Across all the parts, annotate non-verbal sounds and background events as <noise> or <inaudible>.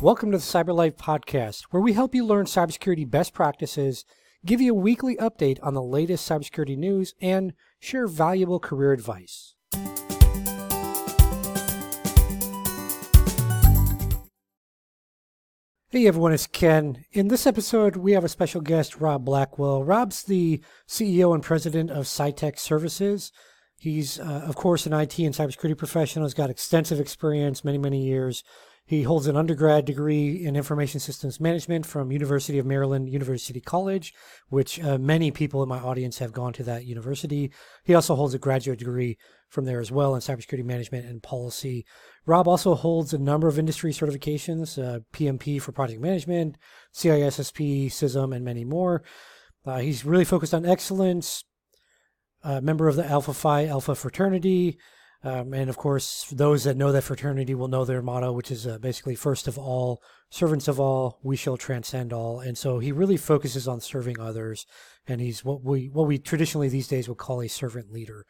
Welcome to the CyberLife Podcast, where we help you learn cybersecurity best practices, give you a weekly update on the latest cybersecurity news, and share valuable career advice. Hey everyone, it's Ken. In this episode, we have a special guest, Rob Blackwell. Rob's the CEO and president of SciTech Services. He's, uh, of course, an IT and cybersecurity professional. He's got extensive experience, many, many years. He holds an undergrad degree in information systems management from University of Maryland University College, which uh, many people in my audience have gone to that university. He also holds a graduate degree from there as well in cybersecurity management and policy. Rob also holds a number of industry certifications, uh, PMP for project management, CISSP, CISM, and many more. Uh, he's really focused on excellence, a member of the Alpha Phi Alpha fraternity. Um, and of course, those that know that fraternity will know their motto, which is uh, basically first of all, servants of all, we shall transcend all. And so he really focuses on serving others. And he's what we, what we traditionally these days would call a servant leader.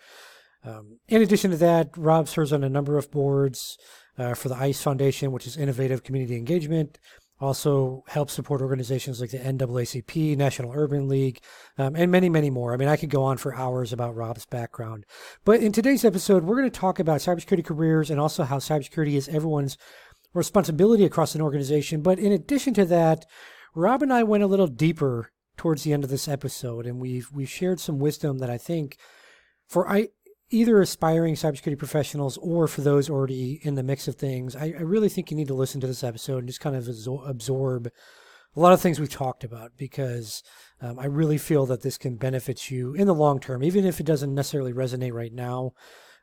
Um, in addition to that, Rob serves on a number of boards uh, for the ICE Foundation, which is Innovative Community Engagement, also helps support organizations like the NAACP, National Urban League, um, and many, many more. I mean, I could go on for hours about Rob's background. But in today's episode, we're going to talk about cybersecurity careers and also how cybersecurity is everyone's responsibility across an organization. But in addition to that, Rob and I went a little deeper towards the end of this episode, and we've we've shared some wisdom that I think for I either aspiring cybersecurity professionals or for those already in the mix of things, I, I, really think you need to listen to this episode and just kind of absorb a lot of things we've talked about because um, I really feel that this can benefit you in the long term, even if it doesn't necessarily resonate right now.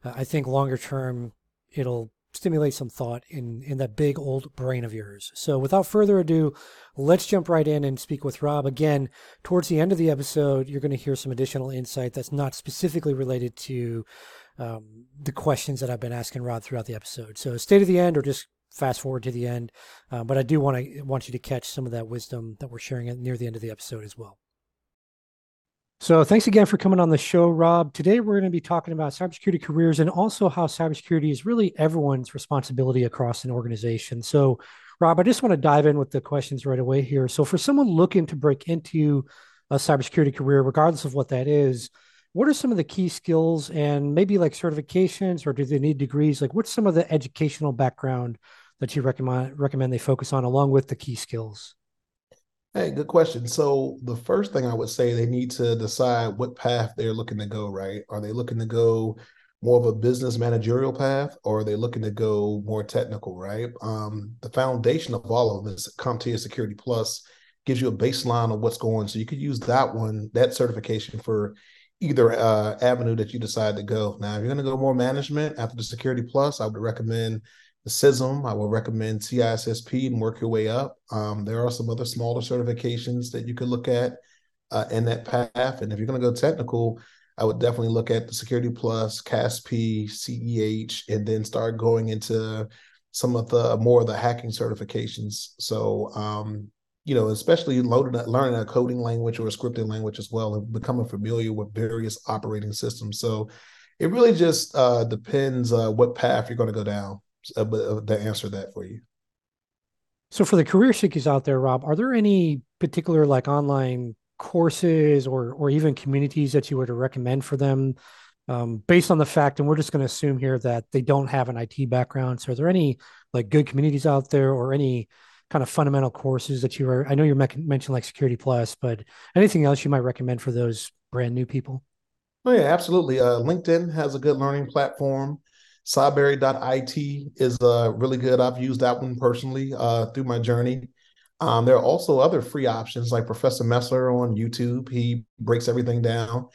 Uh, I think longer term, it'll stimulate some thought in in that big old brain of yours. So without further ado, let's jump right in and speak with Rob. Again, towards the end of the episode, you're going to hear some additional insight that's not specifically related to um, the questions that I've been asking Rob throughout the episode. So stay to the end or just fast forward to the end. Uh, but I do want to want you to catch some of that wisdom that we're sharing near the end of the episode as well. So thanks again for coming on the show, Rob. Today we're going to be talking about cybersecurity careers and also how cybersecurity is really everyone's responsibility across an organization. So, Rob, I just want to dive in with the questions right away here. So, for someone looking to break into a cybersecurity career, regardless of what that is, what are some of the key skills and maybe like certifications or do they need degrees? Like, what's some of the educational background that you recommend recommend they focus on along with the key skills? Hey, good question. So the first thing I would say they need to decide what path they're looking to go, right? Are they looking to go more of a business managerial path or are they looking to go more technical, right? Um, the foundation of all of this, CompTIA Security Plus, gives you a baseline of what's going. So you could use that one, that certification for either uh, avenue that you decide to go. Now, if you're going to go more management after the Security Plus, I would recommend the. I would recommend CISSP and work your way up. Um, there are some other smaller certifications that you could look at uh, in that path. And if you're going to go technical, I would definitely look at the Security Plus, CASP, CEH, and then start going into some of the more of the hacking certifications. So, um, you know, especially loading, learning a coding language or a scripting language as well, and becoming familiar with various operating systems. So, it really just uh, depends uh, what path you're going to go down. Uh, uh, to answer that for you. So for the career seekers out there, Rob, are there any particular like online courses or or even communities that you would recommend for them um, based on the fact, and we're just going to assume here that they don't have an IT background. So are there any like good communities out there or any kind of fundamental courses that you are, I know you're mentioned like Security Plus, but anything else you might recommend for those brand new people? Oh yeah, absolutely. Uh, LinkedIn has a good learning platform. Cybrary.it is uh, really good. I've used that one personally uh, through my journey. Um, there are also other free options like Professor Messer on YouTube. He breaks everything down.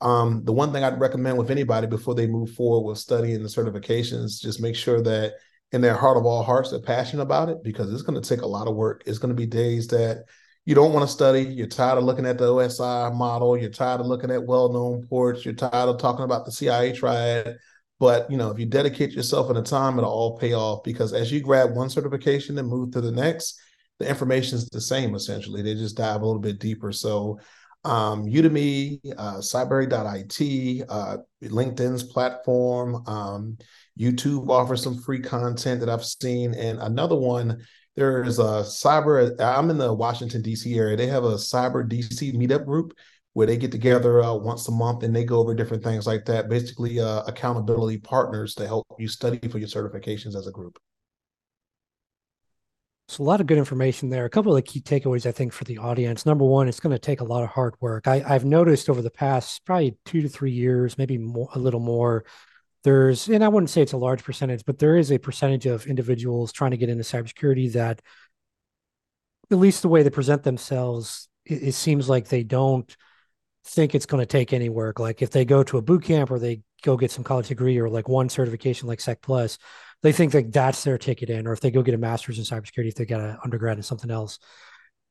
Um, the one thing I'd recommend with anybody before they move forward with studying the certifications, just make sure that in their heart of all hearts, they're passionate about it because it's going to take a lot of work. It's going to be days that you don't want to study. You're tired of looking at the OSI model. You're tired of looking at well-known ports. You're tired of talking about the CIA triad. But you know, if you dedicate yourself and the time, it'll all pay off because as you grab one certification and move to the next, the information is the same essentially. They just dive a little bit deeper. So um, Udemy, uh, Cybrary.it, uh, LinkedIn's platform, um, YouTube offers some free content that I've seen, and another one there is a cyber. I'm in the Washington D.C. area. They have a cyber D.C. meetup group where they get together uh, once a month and they go over different things like that. Basically, uh, accountability partners to help you study for your certifications as a group. So a lot of good information there. A couple of the key takeaways I think for the audience. Number one, it's going to take a lot of hard work. I, have noticed over the past probably two to three years, maybe more, a little more. There's, and I wouldn't say it's a large percentage, but there is a percentage of individuals trying to get into cybersecurity that, at least the way they present themselves, it, it seems like they don't think it's going to take any work. Like if they go to a boot camp or they go get some college degree or like one certification like Sec Plus, they think that that's their ticket in, or if they go get a master's in cybersecurity, if they got an undergrad in something else.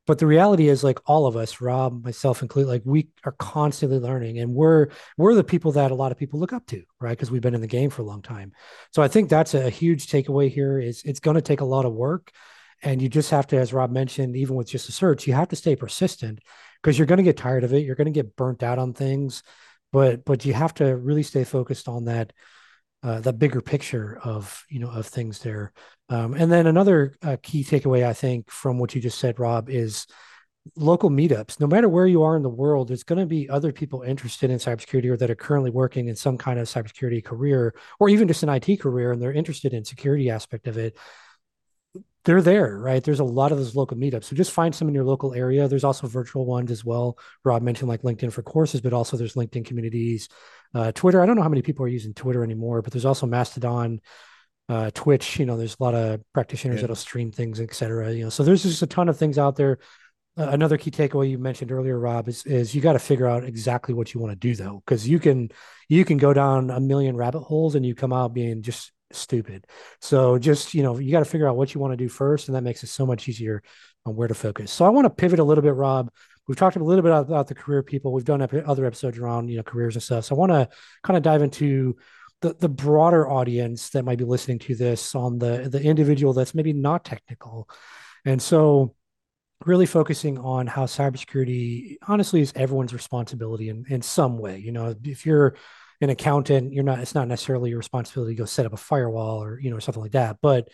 But the reality is, like all of us, Rob, myself included, like we are constantly learning, and we're we're the people that a lot of people look up to, right? Because we've been in the game for a long time. So I think that's a huge takeaway here. Is it's going to take a lot of work, and you just have to, as Rob mentioned, even with just a search, you have to stay persistent because you're going to get tired of it. You're going to get burnt out on things, but but you have to really stay focused on that uh, the bigger picture of you know of things there. Um, and then another uh, key takeaway I think from what you just said, Rob, is local meetups. No matter where you are in the world, there's going to be other people interested in cybersecurity or that are currently working in some kind of cybersecurity career or even just an IT career, and they're interested in security aspect of it they're there, right? There's a lot of those local meetups. So just find some in your local area. There's also virtual ones as well. Rob mentioned like LinkedIn for courses, but also there's LinkedIn communities, uh, Twitter. I don't know how many people are using Twitter anymore, but there's also Mastodon, uh, Twitch. You know, there's a lot of practitioners yeah. that'll stream things, etc. You know, so there's just a ton of things out there. Uh, another key takeaway you mentioned earlier, Rob, is is you got to figure out exactly what you want to do though, because you can you can go down a million rabbit holes and you come out being just stupid. So just, you know, you got to figure out what you want to do first. And that makes it so much easier on where to focus. So I want to pivot a little bit, Rob. We've talked a little bit about, the career people. We've done other episodes around, you know, careers and stuff. So I want to kind of dive into the, the broader audience that might be listening to this on the, the individual that's maybe not technical. And so really focusing on how cybersecurity honestly is everyone's responsibility in, in some way. You know, if you're an accountant, you're not, it's not necessarily your responsibility to go set up a firewall or, you know, something like that, but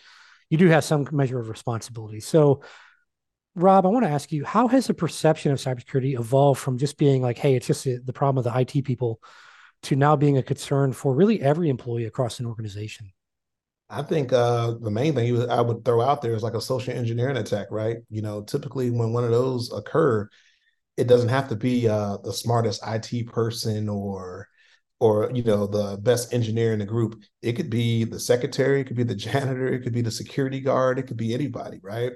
you do have some measure of responsibility. So, Rob, I want to ask you, how has the perception of cybersecurity evolved from just being like, hey, it's just the problem of the IT people to now being a concern for really every employee across an organization? I think uh, the main thing I would throw out there is like a social engineering attack, right? You know, typically when one of those occur, it doesn't have to be uh, the smartest IT person or or you know the best engineer in the group it could be the secretary it could be the <laughs> janitor it could be the security guard it could be anybody right?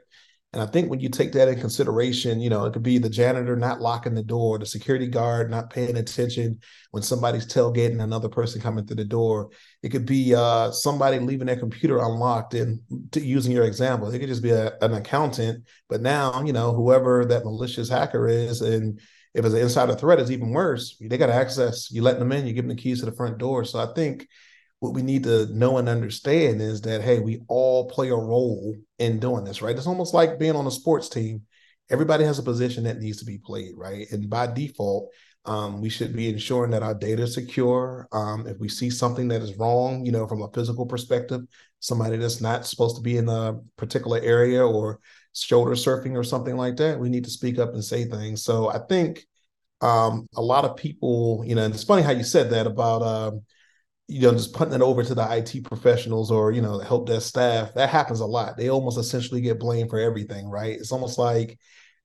And i think when you take that in consideration you know it could be the janitor not locking the door the security guard not paying attention when somebody's tailgating another person coming through the door. It could be uh, somebody leaving their computer unlocked and using your example. It could just be a, an accountant but now you know whoever that malicious hacker is and if it's an insider threat, it's even worse. They got access. You let them in, you give them the keys to the front door. So I think what we need to know and understand is that hey, we all play a role in doing this, right? It's almost like being on a sports team. Everybody has a position that needs to be played, right? And by default, um, we should be ensuring that our data is secure. Um, if we see something that is wrong, you know, from a physical perspective, somebody that's not supposed to be in a particular area or shoulder surfing or something like that, we need to speak up and say things. So I think um, a lot of people, you know, and it's funny how you said that about, um, you know, just putting it over to the IT professionals or, you know, help desk staff. That happens a lot. They almost essentially get blamed for everything, right? It's almost like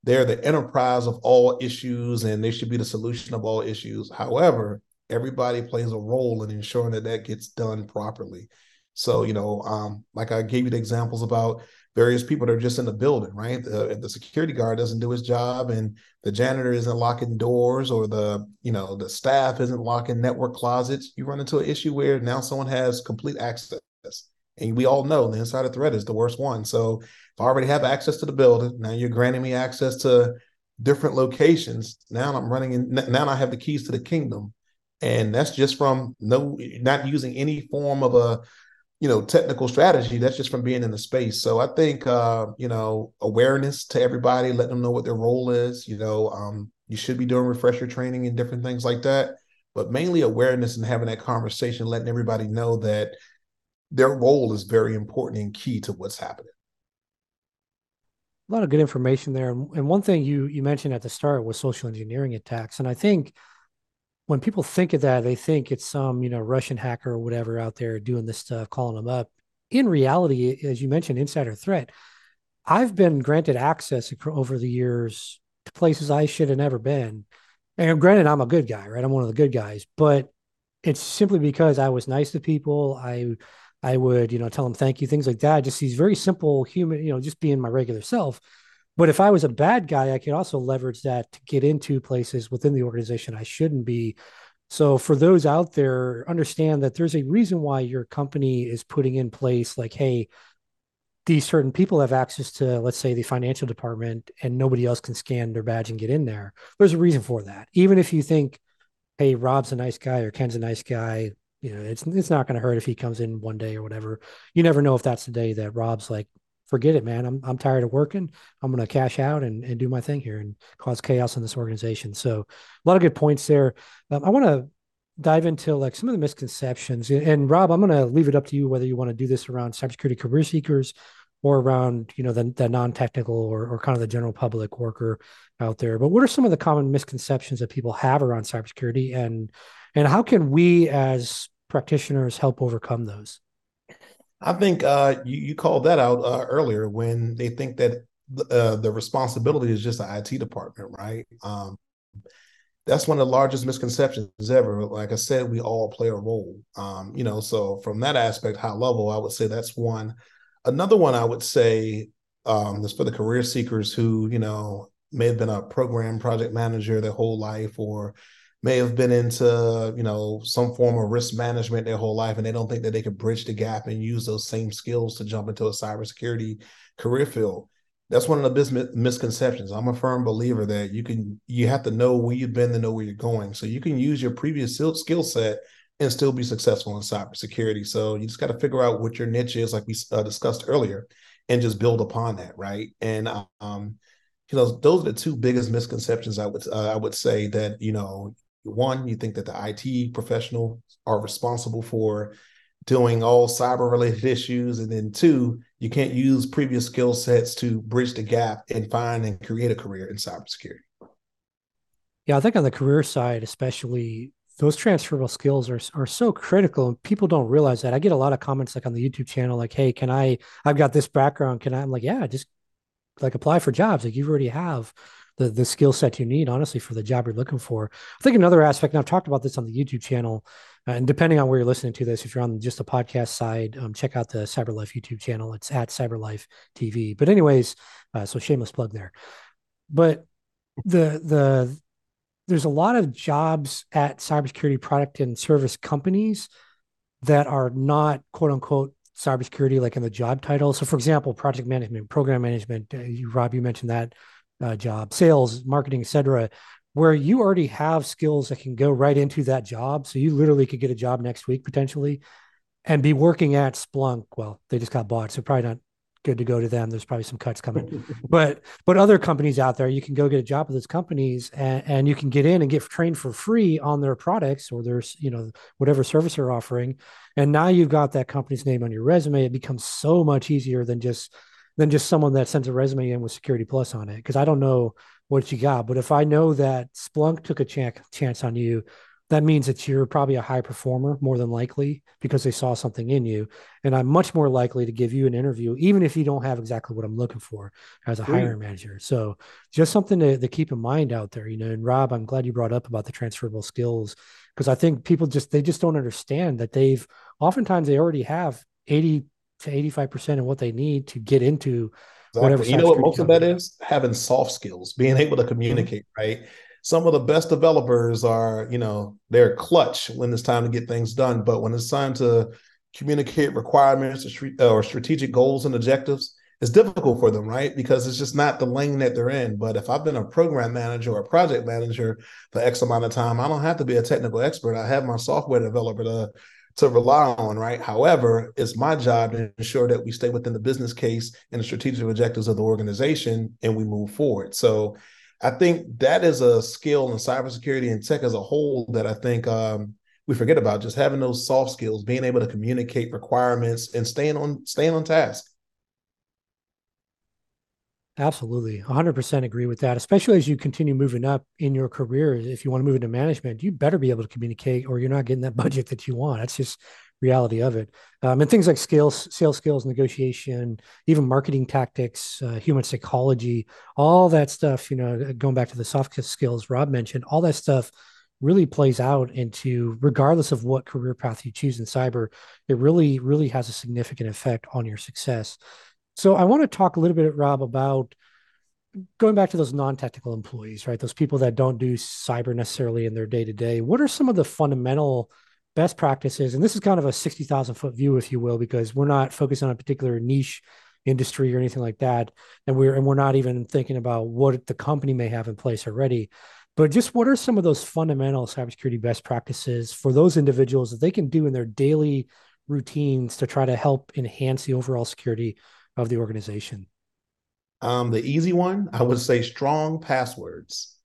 they're the enterprise of all issues and they should be the solution of all issues. However, everybody plays a role in ensuring that that gets done properly. So, you know, um, like I gave you the examples about various people that are just in the building, right? The, the security guard doesn't do his job, and the janitor isn't locking doors, or the you know the staff isn't locking network closets. You run into an issue where now someone has complete access, and we all know the insider threat is the worst one. So if I already have access to the building, now you're granting me access to different locations. Now I'm running in. Now I have the keys to the kingdom, and that's just from no not using any form of a you know technical strategy that's just from being in the space. So i think uh you know awareness to everybody let them know what their role is you know um you should be doing refresher training and different things like that. But mainly awareness and having that conversation letting everybody know that their role is very important and key to what's happening. A lot of good information there. And, and one thing you you mentioned at the start was social engineering attacks, and I think when people think of that, they think it's some you know Russian hacker or whatever out there doing this stuff, calling them up. In reality, as you mentioned, insider threat. I've been granted access over the years to places I should have never been. And granted, I'm a good guy, right? I'm one of the good guys, but it's simply because I was nice to people. I I would, you know, tell them thank you, things like that. Just these very simple human, you know, just being my regular self. But if I was a bad guy, I could also leverage that to get into places within the organization I shouldn't be. So for those out there, understand that there's a reason why your company is putting in place like, hey, these certain people have access to, let's say, the financial department, and nobody else can scan their badge and get in there. There's a reason for that. Even if you think, hey, Rob's a nice guy or Ken's a nice guy, you know, it's it's not going to hurt if he comes in one day or whatever. You never know if that's the day that Rob's like, forget it, man. I'm I'm tired of working. I'm going to cash out and, and do my thing here and cause chaos in this organization. So a lot of good points there. Um, I want to dive into like some of the misconceptions. And Rob, I'm going to leave it up to you whether you want to do this around cybersecurity career seekers or around you know the, the non-technical or, or kind of the general public worker out there. But what are some of the common misconceptions that people have around cybersecurity, and and how can we as practitioners help overcome those? I think uh, you, you called that out uh, earlier when they think that uh, the responsibility is just the IT department, right? Um, that's one of the largest misconceptions ever. Like I said, we all play a role. Um, you know, so from that aspect, high level, I would say that's one. Another one I would say um, is for the career seekers who, you know, may have been a program project manager their whole life or may have been into, you know, some form of risk management their whole life and they don't think that they could bridge the gap and use those same skills to jump into a cybersecurity career field that's one of the biggest misconceptions. I'm a firm believer that you can you have to know where you've been to know where you're going. So you can use your previous skill set and still be successful in cybersecurity. So you just got to figure out what your niche is, like we uh, discussed earlier, and just build upon that, right? And um, you know, those are the two biggest misconceptions I would uh, I would say that you know, one, you think that the IT professional are responsible for doing all cyber related issues, and then two, you can't use previous skill sets to bridge the gap and find and create a career in cybersecurity. Yeah, I think on the career side, especially, those transferable skills are are so critical, and people don't realize that. I get a lot of comments like on the YouTube channel, like, "Hey, can I? I've got this background. Can I?" I'm like, "Yeah, just like apply for jobs. Like you already have." The the skill set you need honestly for the job you're looking for i think another aspect and i've talked about this on the youtube channel uh, and depending on where you're listening to this, if you're on just the podcast side, um, check out the CyberLife YouTube channel. It's at CyberLife TV. But anyways, uh, so shameless plug there. But the the there's a lot of jobs at cybersecurity product and service companies that are not quote unquote cybersecurity like in the job title. So, for example, project management, program management. Uh, you, Rob, you mentioned that uh, job, sales, marketing, etc where you already have skills that can go right into that job. So you literally could get a job next week potentially and be working at Splunk. Well, they just got bought, so probably not good to go to them. There's probably some cuts coming, <laughs> but but other companies out there, you can go get a job with those companies and, and you can get in and get trained for free on their products or their you know whatever service they're offering. And now you've got that company's name on your resume. It becomes so much easier than just than just someone that sends a resume in with Security Plus on it. Because I don't know what you got. But if I know that Splunk took a ch- chance on you, that means that you're probably a high performer more than likely because they saw something in you. And I'm much more likely to give you an interview, even if you don't have exactly what I'm looking for as a hiring manager. So just something to, to keep in mind out there, you know. And Rob, I'm glad you brought up about the transferable skills because I think people just they just don't understand that they've oftentimes they already have 80 to 85% of what they need to get into Exactly. You know what most of that is? Having soft skills, being able to communicate, mm-hmm. right? Some of the best developers are, you know, they're clutch when it's time to get things done. But when it's time to communicate requirements or strategic goals and objectives, it's difficult for them, right? Because it's just not the lane that they're in. But if I've been a program manager or a project manager for X amount of time, I don't have to be a technical expert. I have my software developer to to rely on, right? However, it's my job to ensure that we stay within the business case and the strategic objectives of the organization and we move forward. So I think that is a skill in cybersecurity and tech as a whole that I think um, we forget about just having those soft skills, being able to communicate requirements and staying on staying on task. Absolutely. 100% agree with that. Especially as you continue moving up in your career. If you want to move into management, you better be able to communicate or you're not getting that <laughs> budget that you want. That's just reality of it. Um, and things like skills, sales skills, negotiation, even marketing tactics, uh, human psychology, all that stuff, you know, going back to the soft skills Rob mentioned, all that stuff really plays out into regardless of what career path you choose in cyber, it really, really has a significant effect on your success. So I want to talk a little bit, Rob, about going back to those non-technical employees, right? Those people that don't do cyber necessarily in their day to day. What are some of the fundamental best practices? And this is kind of a 60,000 foot view, if you will, because we're not focused on a particular niche industry or anything like that. And we're, and we're not even thinking about what the company may have in place already. But just what are some of those fundamental cybersecurity best practices for those individuals that they can do in their daily routines to try to help enhance the overall security of the organization? Um, the easy one, I would say strong passwords.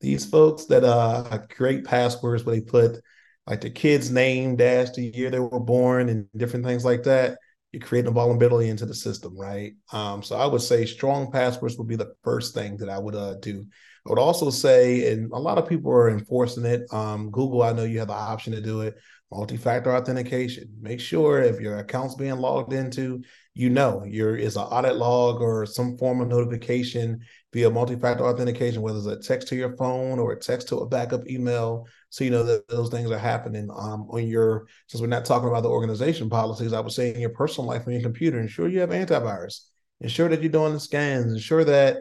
These folks that uh create passwords where they put like the kid's name dash the year they were born and different things like that, you're creating a vulnerability into the system, right? Um, so I would say strong passwords would be the first thing that I would uh, do. I would also say, and a lot of people are enforcing it. Um, Google, I know you have the option to do it. Multi-factor authentication. Make sure if your account's being logged into, you know your is an audit log or some form of notification via multi-factor authentication, whether it's a text to your phone or a text to a backup email. So you know that those things are happening um, on your. Since we're not talking about the organization policies, I would say in your personal life on your computer, ensure you have antivirus. Ensure that you're doing the scans. Ensure that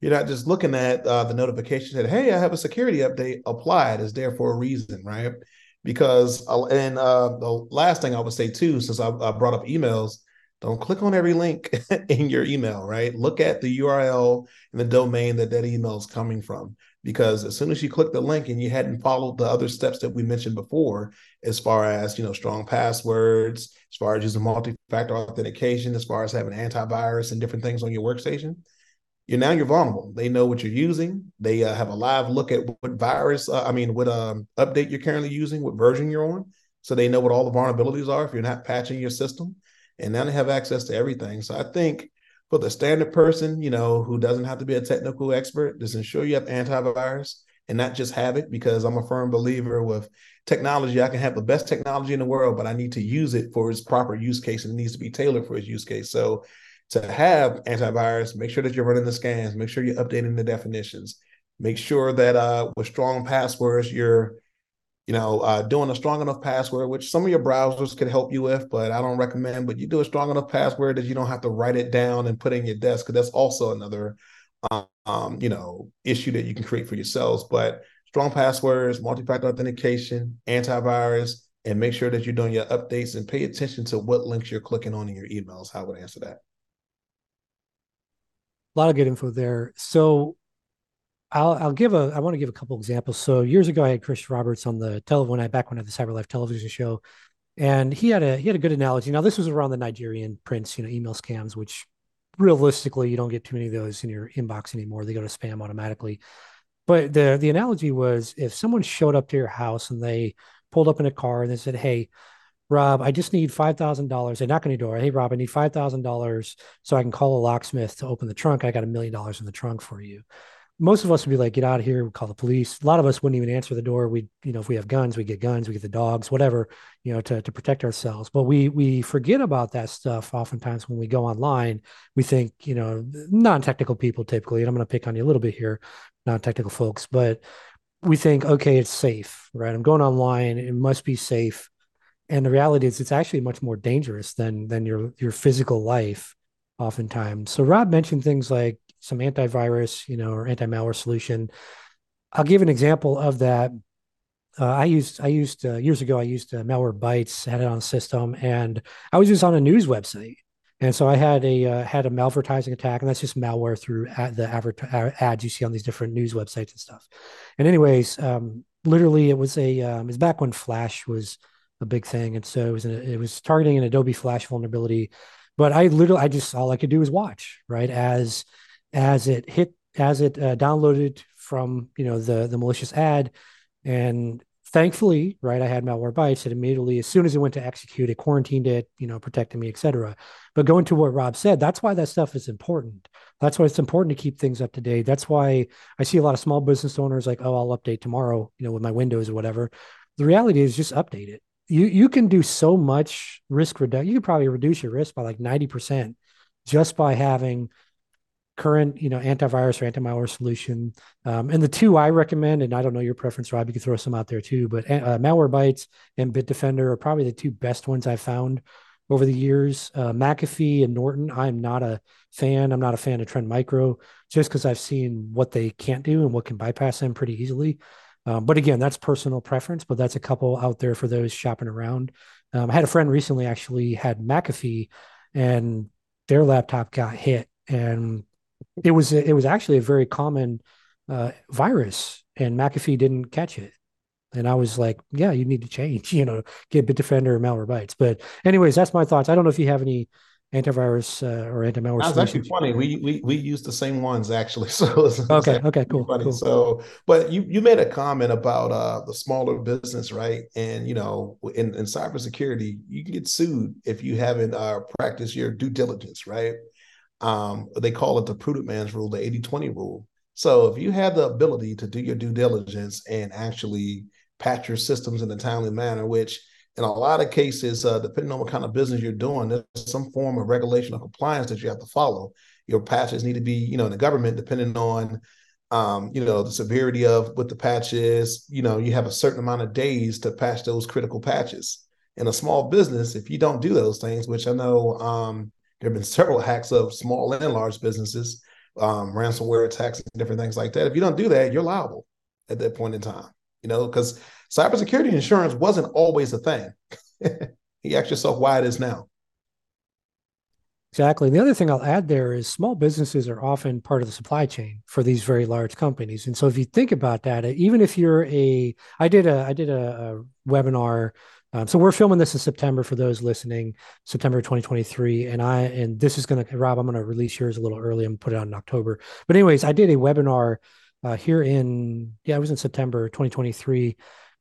you're not just looking at uh, the notification that hey, I have a security update. Apply it is there for a reason, right? Because uh, and uh, the last thing I would say too, since I, I brought up emails don't click on every link <laughs> in your email, right? Look at the URL and the domain that that email is coming from. Because as soon as you click the link and you hadn't followed the other steps that we mentioned before, as far as you know, strong passwords, as far as using multi-factor authentication, as far as having antivirus and different things on your workstation, you're now you're vulnerable. They know what you're using. They uh, have a live look at what virus, uh, I mean, what um, update you're currently using, what version you're on, so they know what all the vulnerabilities are if you're not patching your system and now they have access to everything. So I think for the standard person, you know, who doesn't have to be a technical expert, just ensure you have antivirus and not just have it because I'm a firm believer with technology. I can have the best technology in the world, but I need to use it for its proper use case and it needs to be tailored for its use case. So to have antivirus, make sure that you're running the scans, make sure you're updating the definitions, make sure that uh, with strong passwords, you're you know, uh, doing a strong enough password, which some of your browsers could help you with, but I don't recommend. But you do a strong enough password that you don't have to write it down and put in your desk, because that's also another, um, you know, issue that you can create for yourselves. But strong passwords, multi-factor authentication, antivirus, and make sure that you're doing your updates and pay attention to what links you're clicking on in your emails. How would I answer that? A lot of good info there. So I'll I'll give a I want to give a couple examples. So years ago, I had Chris Roberts on the tele when I back when I had the Cyber Life television show, and he had a he had a good analogy. Now this was around the Nigerian prince, you know, email scams, which realistically you don't get too many of those in your inbox anymore. They go to spam automatically. But the the analogy was if someone showed up to your house and they pulled up in a car and they said, "Hey, Rob, I just need five thousand dollars." They knock on your door. Hey, Rob, I need five thousand dollars so I can call a locksmith to open the trunk. I got a million dollars in the trunk for you most of us would be like, get out of here, we call the police. A lot of us wouldn't even answer the door. We, you know, if we have guns, we get guns, we get the dogs, whatever, you know, to, to protect ourselves. But we we forget about that stuff oftentimes when we go online. We think, you know, non-technical people typically, and I'm gonna pick on you a little bit here, non-technical folks, but we think, okay, it's safe, right? I'm going online, it must be safe. And the reality is it's actually much more dangerous than than your your physical life oftentimes. So Rob mentioned things like some antivirus, you know, or anti-malware solution. I'll give an example of that. Uh, I used I used uh, years ago. I used uh, Malwarebytes, had it on a system, and I was just on a news website, and so I had a uh, had a malvertising attack, and that's just malware through ad, the advert, ads you see on these different news websites and stuff. And anyways, um, literally, it was a um, it was back when Flash was a big thing, and so it was an, it was targeting an Adobe Flash vulnerability. But I literally, I just all I could do was watch, right? As as it hit as it uh, downloaded from you know the the malicious ad and thankfully, right, I had Malwarebytes and immediately, as soon as it went to execute, it quarantined it, you know, protected me, etc. But going to what Rob said, that's why that stuff is important. That's why it's important to keep things up to date. That's why I see a lot of small business owners like, oh, I'll update tomorrow, you know, with my Windows or whatever. The reality is just update it. You you can do so much risk reduction. You can probably reduce your risk by like 90% just by having current, you know, antivirus or anti-malware solution. Um, and the two I recommend, and I don't know your preference, Rob, you can throw some out there too, but uh, Malwarebytes and Bitdefender are probably the two best ones I've found over the years. Uh, McAfee and Norton, I'm not a fan. I'm not a fan of Trend Micro just because I've seen what they can't do and what can bypass them pretty easily. Um, but again, that's personal preference, but that's a couple out there for those shopping around. Um, I had a friend recently actually had McAfee and their laptop got hit and it was it was actually a very common uh, virus, and McAfee didn't catch it. And I was like, yeah, you need to change, <laughs> you know, get Bitdefender or Malwarebytes. But anyways, that's my thoughts. I don't know if you have any antivirus uh, or anti-malware. That's actually funny. We we we use the same ones actually. <laughs> So it's, okay, okay, cool, cool, So, but you you made a comment about uh the smaller business, right? And you know, in in cybersecurity, you can get sued if you haven't uh practiced your due diligence, right? Um, they call it the prudent man's rule, the 80 20 rule. So if you have the ability to do your due diligence and actually patch your systems in a timely manner, which in a lot of cases, uh, depending on what kind of business you're doing, there's some form of regulation or compliance that you have to follow. Your patches need to be, you know, in the government, depending on, um, you know, the severity of what the patch is. You know, you have a certain amount of days to patch those critical patches. In a small business, if you don't do those things, which I know um, there have been several hacks of small and large businesses, um, ransomware attacks, and different things like that. If you don't do that, you're liable at that point in time. You know, because cybersecurity insurance wasn't always a thing. <laughs> you ask yourself why it is now. Exactly. And the other thing I'll add there is small businesses are often part of the supply chain for these very large companies. And so if you think about that, even if you're a, I did a, I did a, a webinar um, so we're filming this in September for those listening, September 2023. And I and this is gonna Rob, I'm gonna release yours a little early and put it out in October. But anyways, I did a webinar uh, here in yeah, it was in September 2023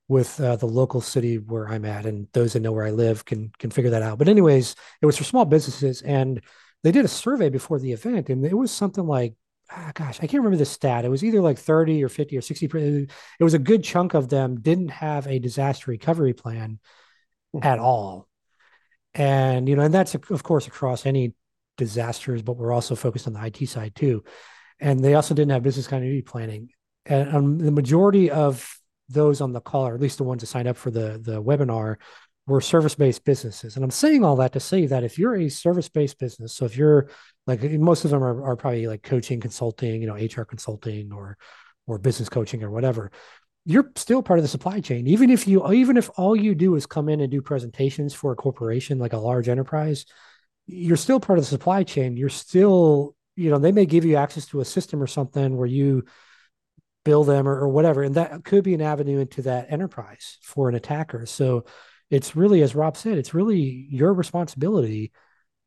with uh, the local city where I'm at, and those that know where I live can can figure that out. But anyways, it was for small businesses, and they did a survey before the event, and it was something like ah, gosh, I can't remember the stat. It was either like 30 or 50 or 60. It was a good chunk of them didn't have a disaster recovery plan at all. And, you know, and that's, of course, across any disasters, but we're also focused on the IT side too. And they also didn't have business continuity planning. And um, the majority of those on the call, or at least the ones that signed up for the, the webinar, were service-based businesses. And I'm saying all that to say that if you're a service-based business, so if you're like uh, most of them are, are probably like coaching, consulting, you know, HR consulting or or business coaching or whatever. You're still part of the supply chain. Even if you even if all you do is come in and do presentations for a corporation like a large enterprise you're still part of the supply chain. You're still you know they may give you access to a system or something where you bill them or, or whatever and that could be an avenue into that enterprise for an attacker. So it's really as rob said it's really your responsibility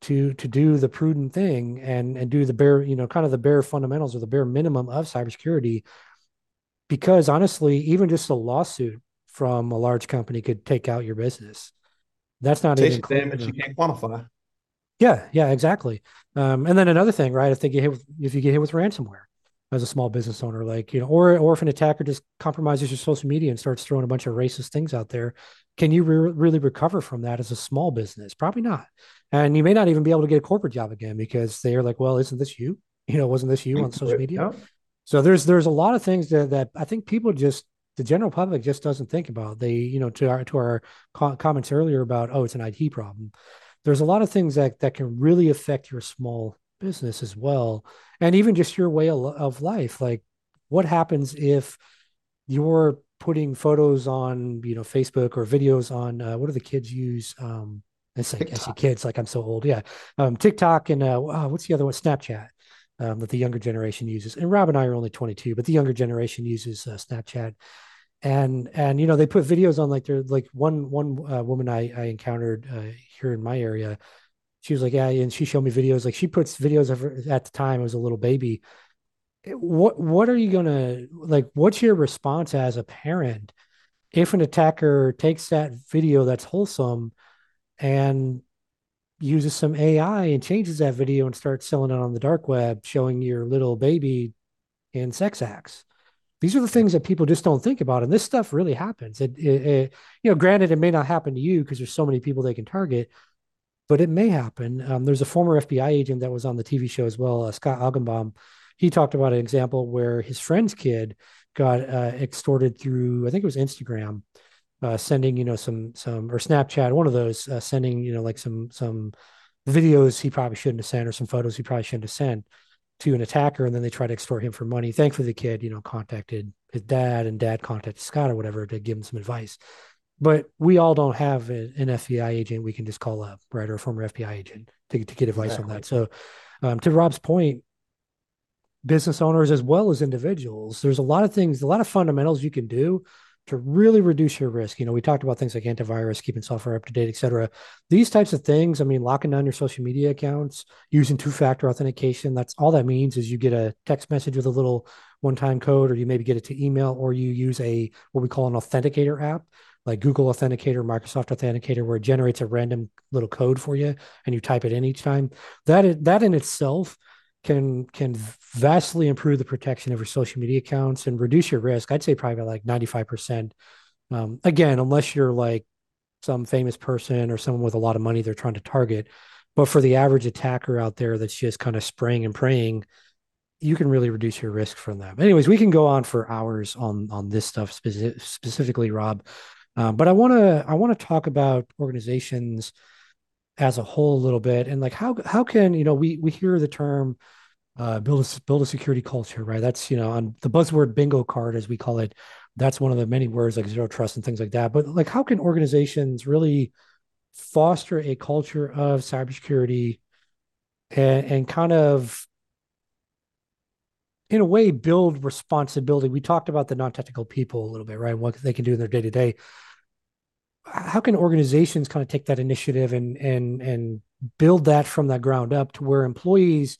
to to do the prudent thing and and do the bare you know kind of the bare fundamentals or the bare minimum of cybersecurity because honestly, even just a lawsuit from a large company could take out your business. That's not even damage you can't quantify. Yeah, yeah, exactly. Um, and then another thing, right? If they get hit with, if you get hit with ransomware as a small business owner, like you know, or or if an attacker just compromises your social media and starts throwing a bunch of racist things out there, can you re- really recover from that as a small business? Probably not. And you may not even be able to get a corporate job again because they're like, well, isn't this you? <laughs> You know, wasn't this you on social media? So there's there's a lot of things that, that I think people just the general public just doesn't think about. They you know to our to our comments earlier about oh it's an IT problem. There's a lot of things that that can really affect your small business as well, and even just your way of life. Like what happens if you're putting photos on you know Facebook or videos on uh, what do the kids use? Um, I say, I say kids like I'm so old. Yeah, um, TikTok and uh, what's the other one? Snapchat um, that the younger generation uses. And Rob and I are only 22, but the younger generation uses uh, Snapchat. And and you know they put videos on like they're like one one uh, woman I I encountered uh, here in my area. She was like, yeah, and she showed me videos. Like she puts videos of her at the time I was a little baby. What what are you gonna like? What's your response as a parent if an attacker takes that video that's wholesome and uses some AI and changes that video and starts selling it on the dark web, showing your little baby in sex acts. These are the things that people just don't think about, and this stuff really happens. It, it, it you know, granted, it may not happen to you because there's so many people they can target, but it may happen. Um, there's a former FBI agent that was on the TV show as well, uh, Scott Augenbaum. He talked about an example where his friend's kid got uh, extorted through, I think it was Instagram, uh, sending you know some some or Snapchat, one of those, uh, sending you know like some some videos he probably shouldn't have sent or some photos he probably shouldn't have sent to an attacker, and then they try to extort him for money. Thankfully, the kid you know contacted his dad, and dad contacted Scott or whatever to give him some advice. But we all don't have an FBI agent we can just call up, right, or a former FBI agent to to get advice exactly. on that. So, um, to Rob's point, business owners as well as individuals, there's a lot of things, a lot of fundamentals you can do to really reduce your risk. You know, we talked about things like antivirus, keeping software up to date, et cetera. These types of things, I mean, locking down your social media accounts, using two factor authentication, that's all that means is you get a text message with a little one time code, or you maybe get it to email, or you use a what we call an authenticator app like Google Authenticator, Microsoft Authenticator, where it generates a random little code for you and you type it in each time. That that in itself can can vastly improve the protection of your social media accounts and reduce your risk. I'd say probably like 95%. Um, again, unless you're like some famous person or someone with a lot of money they're trying to target. But for the average attacker out there that's just kind of spraying and praying, you can really reduce your risk from them. Anyways, we can go on for hours on on this stuff speci- specifically, Rob. Uh, but I want to I want to talk about organizations as a whole a little bit and like how how can you know we we hear the term uh, build a build a security culture, right? That's you know on the buzzword bingo card as we call it. That's one of the many words like zero trust and things like that. But like, how can organizations really foster a culture of cybersecurity and, and kind of in a way build responsibility we talked about the non-technical people a little bit right what they can do in their day-to-day how can organizations kind of take that initiative and and and build that from that ground up to where employees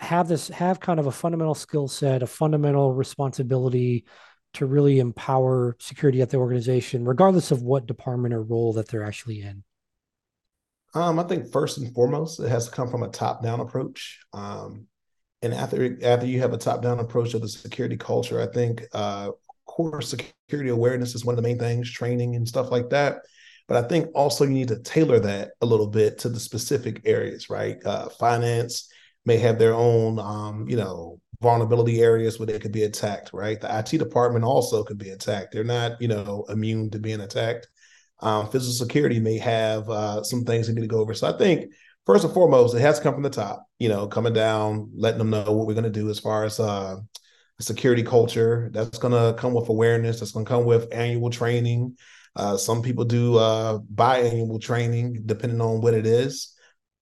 have this have kind of a fundamental skill set, a fundamental responsibility to really empower security at the organization, regardless of what department or role that they're actually in? Um, I think first and foremost, it has to come from a top-down approach. Um, and after after you have a top-down approach of the security culture, I think uh, core security awareness is one of the main things, training and stuff like that. But I think also you need to tailor that a little bit to the specific areas, right? Uh, finance, may have their own, um, you know, vulnerability areas where they could be attacked, right? The IT department also could be attacked. They're not, you know, immune to being attacked. Um, physical security may have uh, some things they need to go over. So I think first and foremost, it has to come from the top, you know, coming down, letting them know what we're going to do as far as uh, security culture. That's going to come with awareness. That's going to come with annual training. Uh, some people do uh, biannual training, depending on what it is.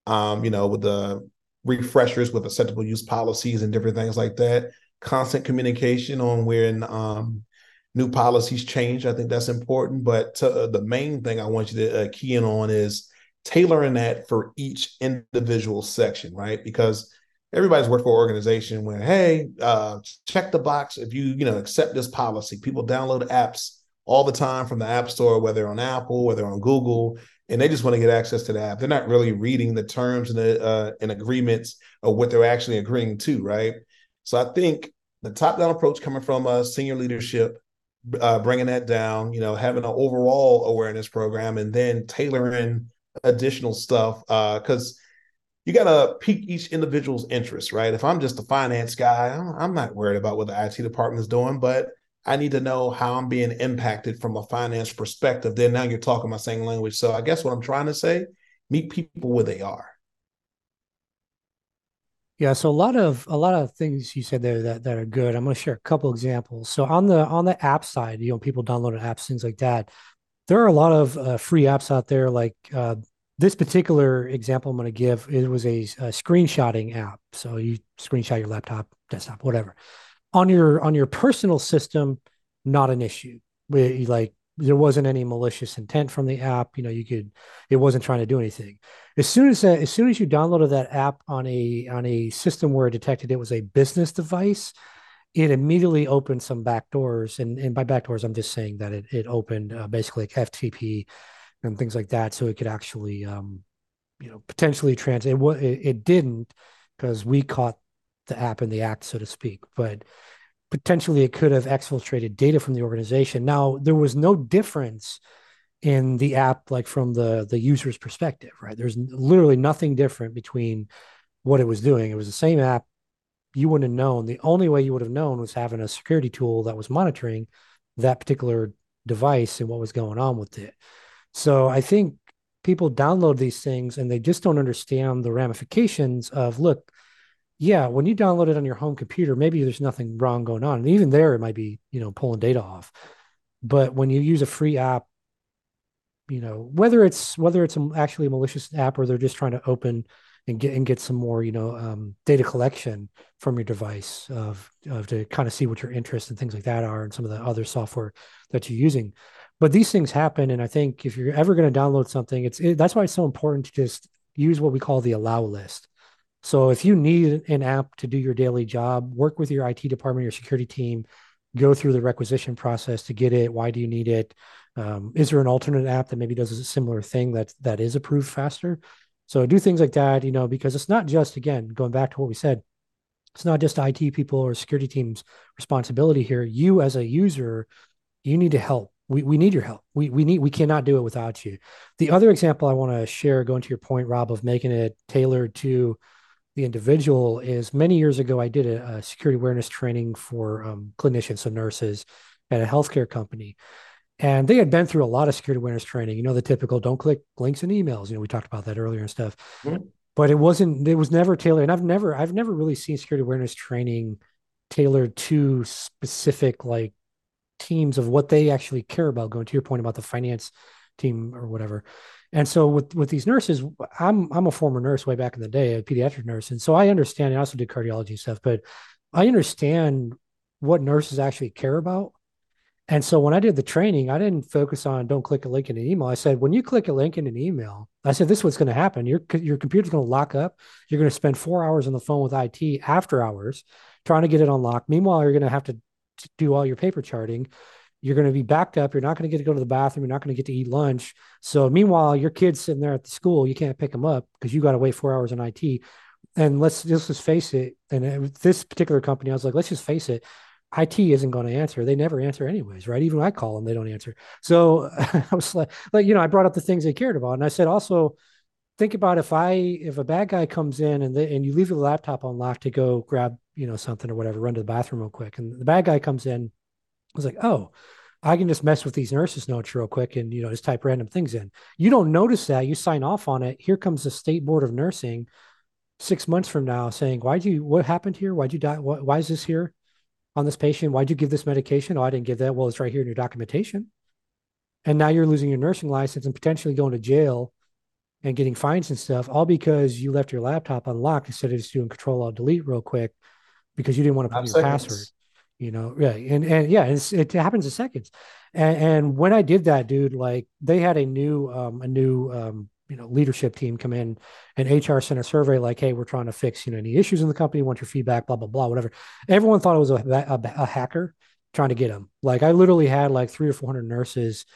Um, you know, with the refreshers with acceptable use policies and different things like that. Constant communication on when um, new policies change. I think that's important. But to, uh, the main thing I want you to uh, key in on is tailoring that for each individual section, right? Because everybody's worked for an organization where, hey, uh, check the box if you you know accept this policy. People download apps all the time from the App Store, whether on Apple, or whether on Google, and they just want to get access to the app. They're not really reading the terms and the uh, and agreements of what they're actually agreeing to, right? So I think the top down approach coming from uh, senior leadership, uh, bringing that down, you know, having an overall awareness program, and then tailoring additional stuff because. You got to pique each individual's interest, right? If I'm just a finance guy, I'm not worried about what the IT department is doing, but I need to know how I'm being impacted from a finance perspective. Then now you're talking my same language. So I guess what I'm trying to say, meet people where they are. Yeah, so a lot of a lot of things you said there that, that are good. I'm going to share a couple examples. So on the on the app side, you know, people downloading apps, things like that. There are a lot of uh, free apps out there. Like uh, this particular example I'm going to give, it was a, a screenshotting app. So you screenshot your laptop, desktop, whatever on your on your personal system, not an issue. We, like there wasn't any malicious intent from the app. You know, you could it wasn't trying to do anything. As soon as as soon as you downloaded that app on a on a system where it detected it was a business device, it immediately opened some back doors. And, and by back doors, I'm just saying that it, it opened uh, basically FTP and things like that. So it could actually, um, you know, potentially trans. It, it, it didn't because we caught the app in the act, so to speak. But potentially it could have exfiltrated data from the organization. Now, there was no difference in the app like from the the user's perspective right there's literally nothing different between what it was doing it was the same app you wouldn't have known the only way you would have known was having a security tool that was monitoring that particular device and what was going on with it so i think people download these things and they just don't understand the ramifications of look yeah when you download it on your home computer maybe there's nothing wrong going on. And even there it might be you know pulling data off. But when you use a free app you know whether it's whether it's actually a malicious app or they're just trying to open and get and get some more you know um, data collection from your device of, of to kind of see what your interests and things like that are and some of the other software that you're using but these things happen and i think if you're ever going to download something it's it, that's why it's so important to just use what we call the allow list so if you need an app to do your daily job work with your it department your security team go through the requisition process to get it why do you need it um, is there an alternate app that maybe does a similar thing that that is approved faster? So do things like that, you know, because it's not just again going back to what we said. It's not just IT people or security teams' responsibility here. You as a user, you need to help. We, we need your help. We, we need we cannot do it without you. The other example I want to share, going to your point, Rob, of making it tailored to the individual is many years ago I did a, a security awareness training for um, clinicians, so nurses, at a healthcare company, and they had been through a lot of security awareness training. You know, the typical don't click links and emails. You know, we talked about that earlier and stuff. Mm-hmm. But it wasn't, it was never tailored. And I've never, I've never really seen security awareness training tailored to specific like teams of what they actually care about. Going to your point about the finance team or whatever. And so with with these nurses, I'm I'm a former nurse way back in the day, a pediatric nurse, and so I understand. I also did cardiology stuff, but I understand what nurses actually care about and so when I did the training, I didn't focus on don't click a link in an email. I said, when you click a link in an email, I said, this is what's going to happen. Your, your computer's going to lock up. You're going to spend four hours on the phone with IT after hours trying to get it unlocked. Meanwhile, you're going to have to do all your paper charting. You're going to be backed up. You're not going to get to go to the bathroom. You're not going to get to eat lunch. So meanwhile, your kid's sitting there at the school. You can't pick them up because you got to wait four hours in IT. And let's, let's just face it. And this particular company, I was like, let's just face it IT isn't going to answer. They never answer anyways, right? Even when I call them, they don't answer. So <laughs> I was like, like, you know, I brought up the things they cared about. And I said, also think about if I, if a bad guy comes in and they, and you leave your laptop unlocked to go grab, you know, something or whatever, run to the bathroom real quick. And the bad guy comes in, I was like, oh, I can just mess with these nurses notes real quick and, you know, just type random things in. You don't notice that. You sign off on it. Here comes the state board of nursing six months from now saying, why'd you, what happened here? Why'd you die? Why, why is this here? on this patient. Why'd you give this medication? Oh, I didn't give that. Well, it's right here in your documentation. And now you're losing your nursing license and potentially going to jail and getting fines and stuff, all because you left your laptop unlocked instead of just doing control alt delete real quick because you didn't want to put your seconds. password. You know, yeah, and and yeah, it happens in seconds. And, and when I did that, dude, like they had a new um, a new um, you know leadership team come in and hr sent a survey like hey we're trying to fix you know any issues in the company want your feedback blah blah blah whatever everyone thought it was a, a, a hacker trying to get them like i literally had like three or four hundred nurses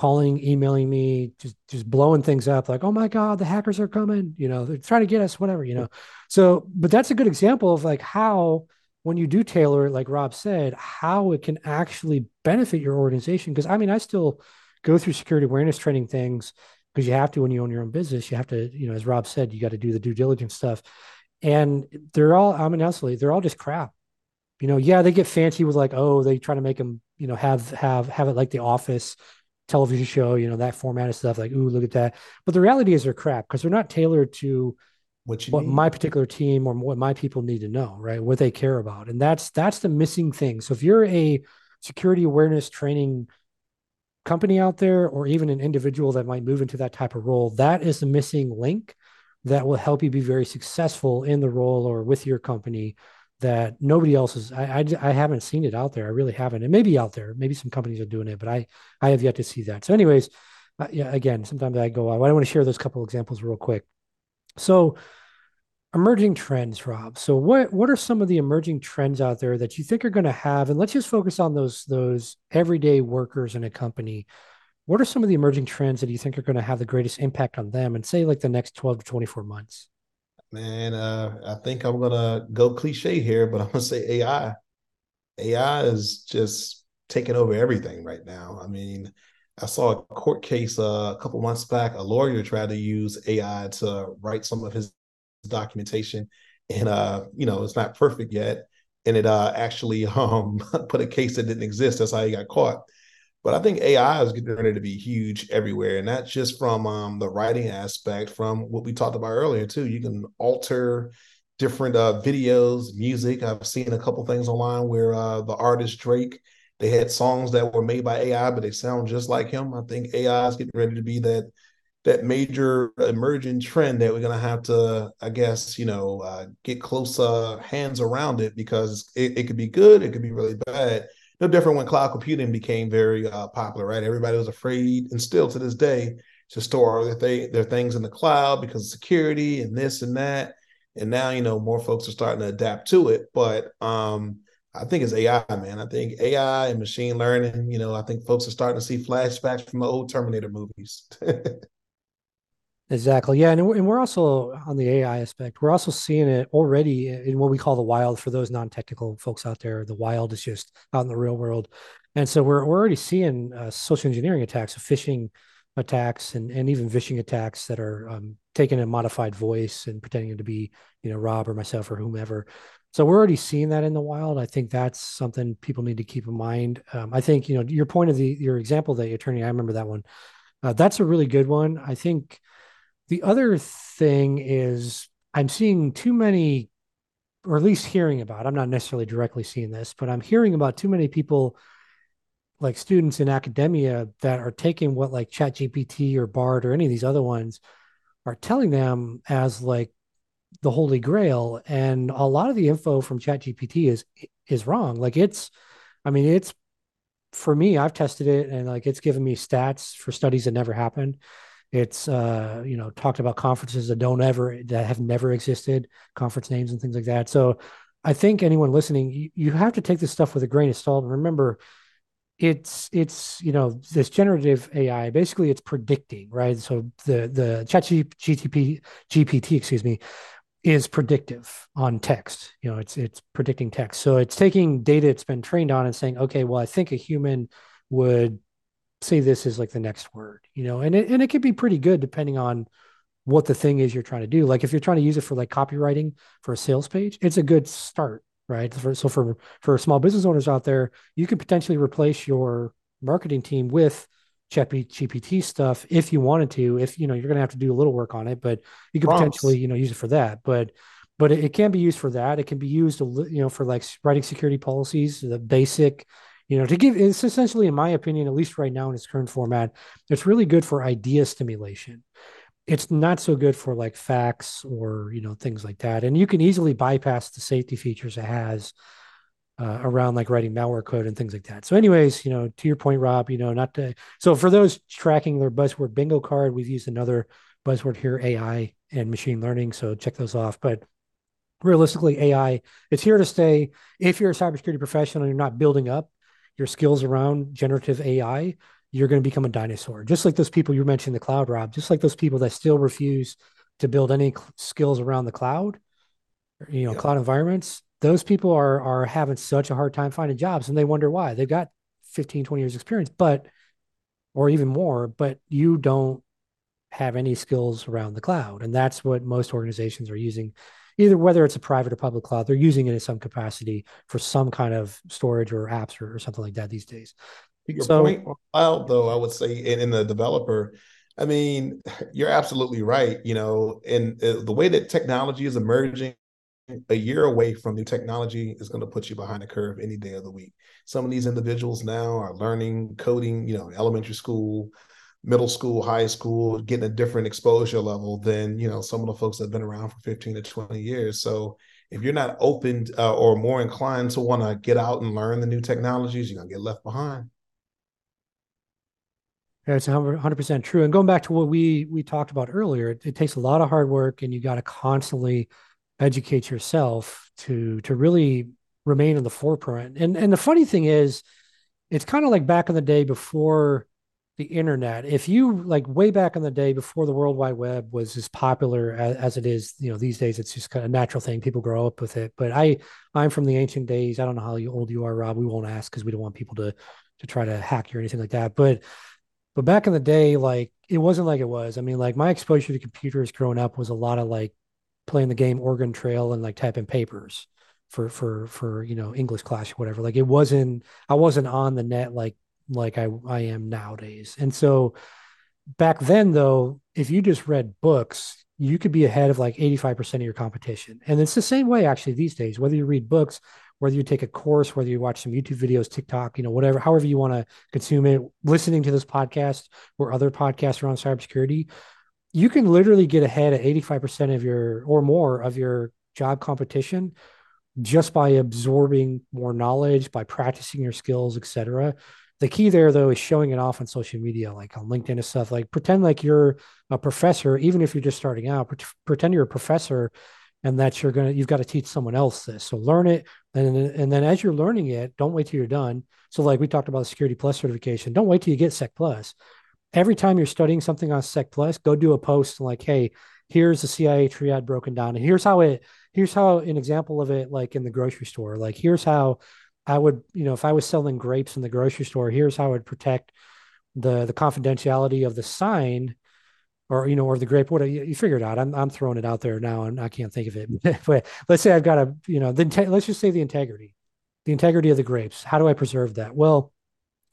calling emailing me just just blowing things up like oh my god the hackers are coming you know they're trying to get us whatever you know so but that's a good example of like how when you do tailor it like rob said how it can actually benefit your organization because i mean i still go through security awareness training things because you have to when you own your own business. You have to, you know, as Rob said, you got to do the due diligence stuff. And they're all, I mean, honestly, they're all just crap. You know, yeah, they get fancy with like, oh, they try to make them, you know, have have have it like the Office television show, you know, that format of stuff. Like, ooh, look at that. But the reality is, they're crap because they're not tailored to what, what my particular team or what my people need to know, right? What they care about, and that's that's the missing thing. So if you're a security awareness training company out there or even an individual that might move into that type of role, that is the missing link that will help you be very successful in the role or with your company that nobody else is. I, I, I haven't seen it out there. I really haven't. It may be out there. Maybe some companies are doing it, but I, I have yet to see that. So, anyways, uh, yeah, again, sometimes I go, I want to share those couple examples real quick. So, emerging trends, Rob. So what what are some of the emerging trends out there that you think are going to have? And let's just focus on those those everyday workers in a company. What are some of the emerging trends that you think are going to have the greatest impact on them and say like the next 12 to 24 months? Man, uh, I think I'm gonna go cliche here, but I'm gonna say AI. AI is just taking over everything right now. I mean, I saw a court case uh, a couple months back. A lawyer tried to use AI to write some of his documentation, and uh, you know, it's not perfect yet, and it uh, actually <laughs> um, <laughs> put a case that didn't exist. That's how he got caught. But I think AI is getting ready to be huge everywhere, and not just from um, the writing aspect, from what we talked about earlier too. You can alter different uh, videos, music. I've seen a couple things online where uh, the artist Drake they had songs that were made by AI, but they sound just like him. I think AI is getting ready to be that that major emerging trend that we're to have to, I guess, you know, uh, get close uh, hands around it because it, it could be good, it could be really bad. No different when cloud computing became very uh, popular, right? Everybody was afraid, and still to this day, to store their, th- their things in the cloud because of security and this and that. And now, you know, more folks are starting to adapt to it. But um, I think it's AI, man. I think AI and machine learning. You know, I think folks are starting to see flashbacks from the old Terminator movies. <laughs> exactly. Yeah, and and we're also on the AI aspect. We're also seeing it already in what we call the wild. For those non-technical folks out there, the wild is just out in the real world, and so we're we're already seeing uh, social engineering attacks, phishing attacks, and and even phishing attacks that are um, taking a modified voice and pretending to be you know Rob or myself or whomever so we're already seeing that in the wild. I think that's something people need to keep in mind. Um, I think you know your point of the your example that attorney. I remember that one. Uh, that's a really good one. I think the other thing is I'm seeing too many, or at least hearing about. I'm not necessarily directly seeing this, but I'm hearing about too many people, like students in academia, that are taking what like ChatGPT or Bard or any of these other ones are telling them as like the holy grail and a lot of the info from ChatGPT is is wrong like it's i mean it's for me i've tested it and like it's given me stats for studies that never happened it's uh you know talked about conferences that don't ever that have never existed conference names and things like that so i think anyone listening you, you have to take this stuff with a grain of salt and remember it's it's you know this generative ai basically it's predicting right so the the chat gtp gpt excuse me is predictive on text. You know, it's it's predicting text. So it's taking data it's been trained on and saying, okay, well, I think a human would say this is like the next word, you know, and it and it could be pretty good depending on what the thing is you're trying to do. Like if you're trying to use it for like copywriting for a sales page, it's a good start, right? For, so for for small business owners out there, you could potentially replace your marketing team with GPT stuff if you wanted to. If you know you're going to have to do a little work on it, but you could Prompts. potentially you know use it for that. But but it, it can be used for that. It can be used you know for like writing security policies, the basic you know to give it's essentially in my opinion at least right now in its current format it's really good for idea stimulation it's not so good for like facts or you know things like that and you can easily bypass the safety features it has uh, around like writing malware code and things like that. So, anyways, you know, to your point, Rob, you know, not to so for those tracking their buzzword bingo card, we've used another buzzword here, AI and machine learning. So check those off. But realistically, AI, it's here to stay. If you're a cybersecurity professional you're not building up your skills around generative AI, you're going to become a dinosaur. Just like those people you mentioned, the cloud, Rob, just like those people that still refuse to build any skills around the cloud, you know, cloud environments, those people are are having such a hard time finding jobs and they wonder why they've got 15 20 years experience but or even more but you don't have any skills around the cloud and that's what most organizations are using either whether it's a private or public cloud they're using it in some capacity for some kind of storage or apps or, or something like that these days your so, point cloud though i would say in, in the developer I mean, <laughs> you're absolutely right. You know, and uh, the way that technology is emerging a year away from new technology is going to put you behind the curve any day of the week. Some of these individuals now are learning coding, you know, elementary school, middle school, high school, getting a different exposure level than, you know, some of the folks that have been around for 15 to 20 years. So if you're not open uh, or more inclined to want to get out and learn the new technologies, you're to get left behind. It's 100% true. And going back to what we we talked about earlier, it, it takes a lot of hard work and you got to constantly educate yourself to to really remain in the forefront. And and the funny thing is, it's kind of like back in the day before the internet. If you like way back in the day before the World Wide Web was as popular as, as, it is, you know, these days it's just kind of a natural thing. People grow up with it. But I, I'm from the ancient days. I don't know how old you are, Rob. We won't ask because we don't want people to to try to hack you or anything like that. But but back in the day, like it wasn't like it was. I mean, like my exposure to computers growing up was a lot of like playing the game Oregon Trail and like typing papers for for for you know English class or whatever. Like it wasn't I wasn't on the net like like I, I am nowadays. And so back then, though, if you just read books, you could be ahead of like 85% of your competition. And it's the same way actually these days, whether you read books, whether you take a course, whether you watch some YouTube videos, TikTok, you know, whatever, however you want to consume it, listening to this podcast or other podcasts around cybersecurity, you can literally get ahead at 85% of your or more of your job competition just by absorbing more knowledge, by practicing your skills, etc the key there though is showing it off on social media like on linkedin and stuff. Like pretend like you're a professor even if you're just starting out pretend you're a professor and that you're gonna you've got to teach someone else this. So learn it and and then as you're learning it don't wait till you're done. So like we talked about the security plus certification don't wait till you get sec plus. Every time you're studying something on sec plus go do a post like hey here's the cia triad broken down and here's how it here's how an example of it like in the grocery store like here's how I would, you know, if I was selling grapes in the grocery store, here's how I would protect the the confidentiality of the sign or you know or the grape. What you, you figure it out. I'm, I'm throwing it out there now and i can't think of it. <laughs> But let's say i've got a you know the let's just say the integrity the integrity of the grapes. How do i preserve that? Well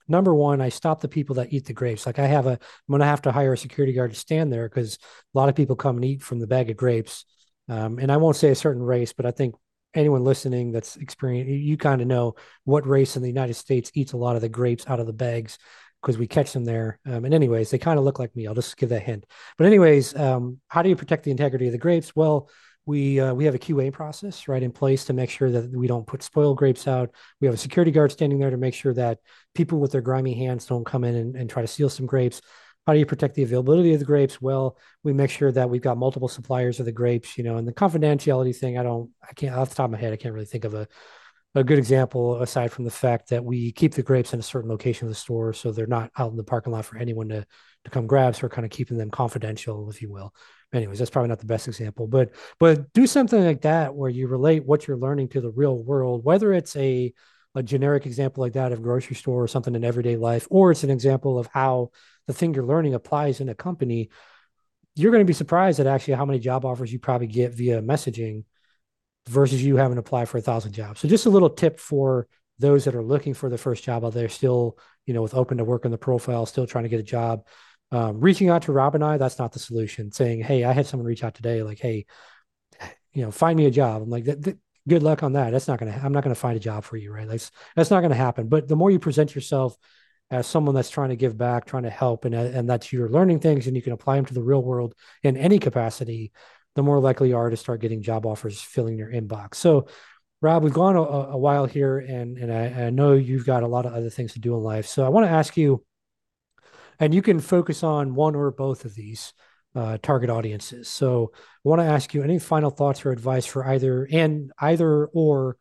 number one i stop the people that eat the grapes. Like i have a i'm going to have to hire a security guard to stand there because a lot of people come and eat from the bag of grapes. Um, and i won't say a certain race but i think anyone listening that's experienced, you, kind of know what race in the United States eats a lot of the grapes out of the bags because we catch them there. Um, and anyways, they kind of look like me. I'll just give that hint. But anyways, um, how do you protect the integrity of the grapes? Well, we uh, we have a QA process right in place to make sure that we don't put spoiled grapes out. We have a security guard standing there to make sure that people with their grimy hands don't come in and, and try to steal some grapes. How do you protect the availability of the grapes? Well, we make sure that we've got multiple suppliers of the grapes, you know, and the confidentiality thing, I don't, I can't, off the top of my head, I can't really think of a, a good example aside from the fact that we keep the grapes in a certain location of the store so they're not out in the parking lot for anyone to to come grab so we're kind of keeping them confidential if you will anyways that's probably not the best example but but do something like that where you relate what you're learning to the real world whether it's a a generic example like that of grocery store or something in everyday life or it's an example of how the thing you're learning applies in a company, you're going to be surprised at actually how many job offers you probably get via messaging versus you having to apply for a thousand jobs. So just a little tip for those that are looking for the first job out there, still, you know, with open to work in the profile, still trying to get a job. Um, reaching out to Rob and I, that's not the solution. Saying, hey, I had someone reach out today, like, hey, you know, find me a job. I'm like, good luck on that. That's not gonna. I'm not gonna find a job for you, right? That's that's not gonna happen. But the more you present yourself as someone that's trying to give back, trying to help, and and that you're learning things and you can apply them to the real world in any capacity, the more likely you are to start getting job offers filling your inbox. So, Rob, we've gone a, a while here, and and I, I, know you've got a lot of other things to do in life. So I want to ask you, and you can focus on one or both of these uh, target audiences. So I want to ask you any final thoughts or advice for either and either or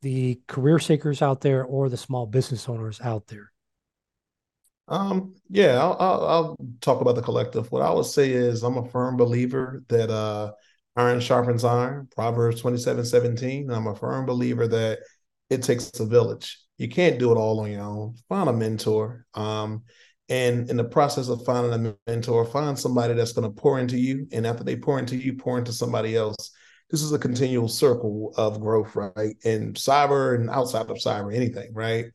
the career seekers out there or the small business owners out there. Um, yeah, I'll, I'll, I'll talk about the collective. What I would say is I'm a firm believer that uh, iron sharpens iron, Proverbs 27, 17. I'm a firm believer that it takes a village. You can't do it all on your own. Find a mentor. Um, and in the process of finding a mentor, find somebody that's going to pour into you. And after they pour into you, pour into somebody else. This is a continual circle of growth, right? In cyber and outside of cyber, anything, right?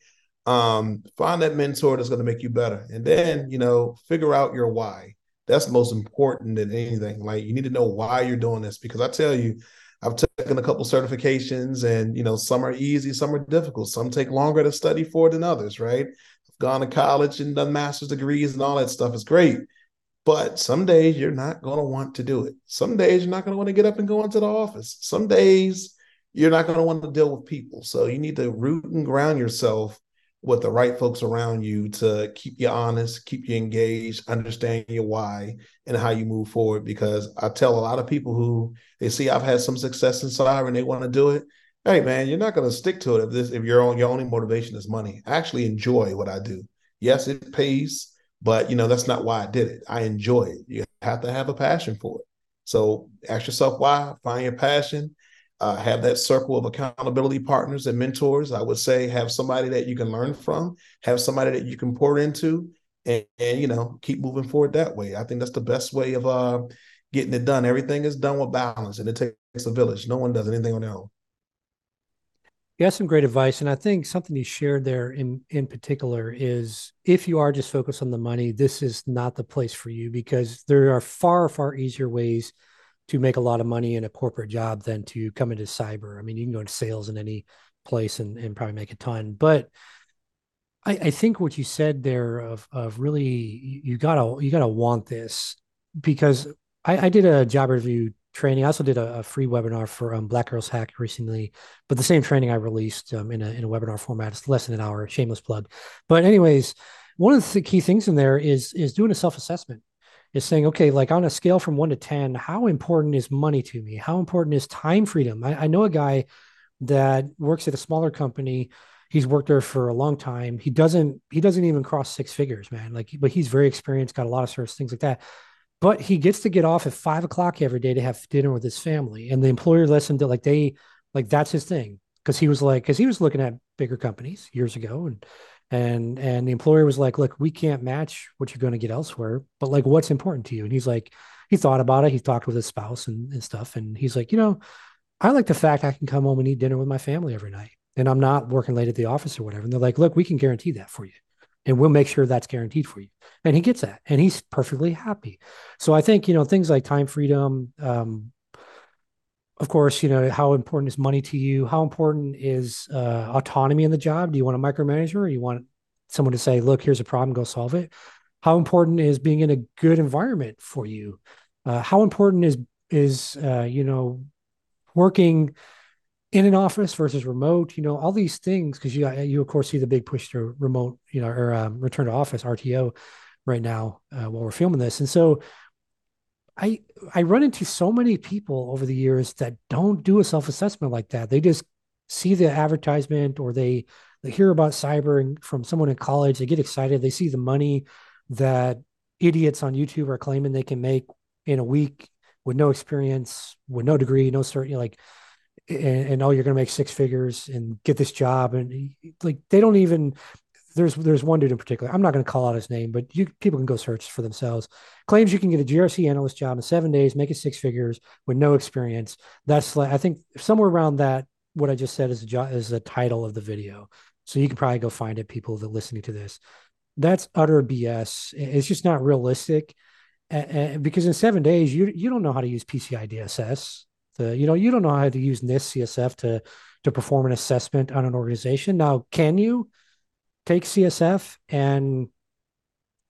um, find that mentor that's going to make you better and then you know figure out your why that's most important than anything like you need to know why you're doing this because i tell you i've taken a couple certifications and you know some are easy some are difficult some take longer to study for than others right gone to college and done master's degrees and all that stuff is great but some days you're not going to want to do it some days you're not going to want to get up and go into the office some days you're not going to want to deal with people so you need to root and ground yourself with the right folks around you to keep you honest, keep you engaged, understand your why and how you move forward. Because I tell a lot of people who they see I've had some success in cyber and they want to do it. Hey man, you're not going to stick to it if this if your own your only motivation is money. I actually enjoy what I do. Yes, it pays, but you know that's not why I did it. I enjoy it. You have to have a passion for it. So ask yourself why. Find your passion uh, have that circle of accountability partners and mentors. I would say have somebody that you can learn from, have somebody that you can pour into, and, and you know keep moving forward that way. I think that's the best way of uh, getting it done. Everything is done with balance, and it takes a village. No one does anything on their own. You some great advice, and I think something you shared there in in particular is if you are just focused on the money, this is not the place for you because there are far far easier ways to make a lot of money in a corporate job than to come into cyber. I mean, you can go into sales in any place and, and probably make a ton. But I, I think what you said there of of really you gotta you gotta want this because I, I did a job review training. I also did a, a free webinar for um, Black Girls Hack recently, but the same training I released um, in a in a webinar format. It's less than an hour. Shameless plug. But anyways, one of the key things in there is is doing a self assessment is saying, okay, like on a scale from one to 10, how important is money to me? How important is time freedom? I, I know a guy that works at a smaller company. He's worked there for a long time. He doesn't, he doesn't even cross six figures, man. Like, but he's very experienced, got a lot of service, things like that. But he gets to get off at five o'clock every day to have dinner with his family. And the employer listened to like they, like that's his thing. Cause he was like, cause he was looking at bigger companies years ago and and and the employer was like look we can't match what you're going to get elsewhere but like what's important to you? And he's like he thought about it. He talked with his spouse and, and stuff. And he's like you know i like the fact i can come home and eat dinner with my family every night and i'm not working late at the office or whatever. And they're like look we can guarantee that for you and we'll make sure that's guaranteed for you and he gets that and he's perfectly happy so i think you know things like time freedom um, of course, you know, how important is money to you? How important is uh, autonomy in the job? Do you want a micromanager or you want someone to say, look, here's a problem, go solve it? How important is being in a good environment for you? Uh, how important is is uh, you know working in an office versus remote? You know all these things because you you of course see the big push to remote, you know, or um, return to office (RTO) right now uh, while we're filming this, and so I I run into so many people over the years that don't do a self assessment like that. They just see the advertisement or they they hear about cyber from someone in college. They get excited. They see the money that idiots on YouTube are claiming they can make in a week with no experience, with no degree, no certain like, and, and oh, you're going to make six figures and get this job, and like they don't even there's there's one dude in particular. I'm not going to call out his name, but you people can go search for themselves. Claims you can get a GRC analyst job in seven days, make it six figures with no experience. That's like I think somewhere around that. What I just said is a jo- is the title of the video, so you can probably go find it. People that listening to this, that's utter BS. It's just not realistic. And because in seven days you you don't know how to use PCI DSS. The you know you don't know how to use NIST CSF to to perform an assessment on an organization. Now, can you? take CSF and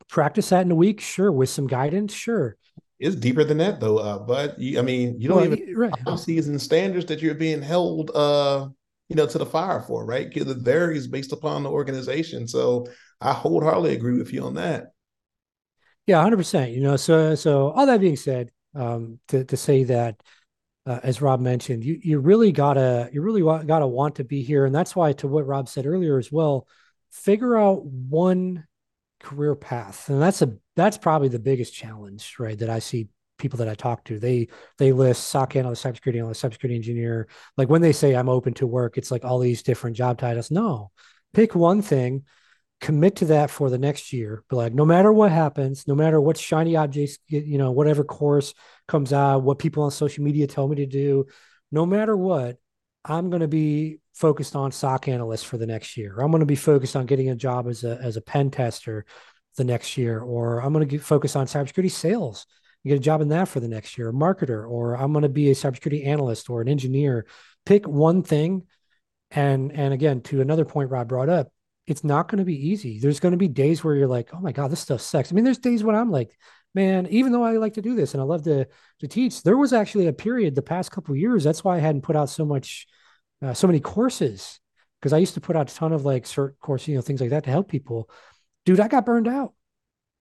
practice that in a week? Sure. With some guidance? Sure. It's deeper than that though, uh, but you, I mean, you don't well, even right. policies and standards that you're being held uh, you know, to the fire for, right? Because it varies based upon the organization. So I wholeheartedly agree with you on that. Yeah, hundred percent. You know, so so all that being said, um, to to say that, uh, as Rob mentioned, you you really gotta you really gotta want to be here, and that's why to what Rob said earlier as well figure out one career path. And that's a that's probably the biggest challenge right that i see people that i talk to. They they list soc analyst cybersecurity analyst cybersecurity engineer. Like when they say i'm open to work it's like all these different job titles. No. Pick one thing commit to that for the next year. But like no matter what happens no matter what shiny objects you know whatever course comes out what people on social media tell me to do no matter what i'm going to be focused on SOC analyst for the next year. I'm going to be focused on getting a job as a as a pen tester the next year, or I'm going to focus on cybersecurity sales and get a job in that for the next year, a marketer, or I'm going to be a cybersecurity analyst or an engineer. Pick one thing, and and again to another point Rob brought up, it's not going to be easy. There's going to be days where you're like, oh my god, this stuff sucks. I mean, there's days when I'm like, man, even though I like to do this and I love to to teach, there was actually a period the past couple years. That's why I hadn't put out so much uh, so many courses because I used to put out a ton of like cert course, you know, things like that to help people. Dude, I got burned out.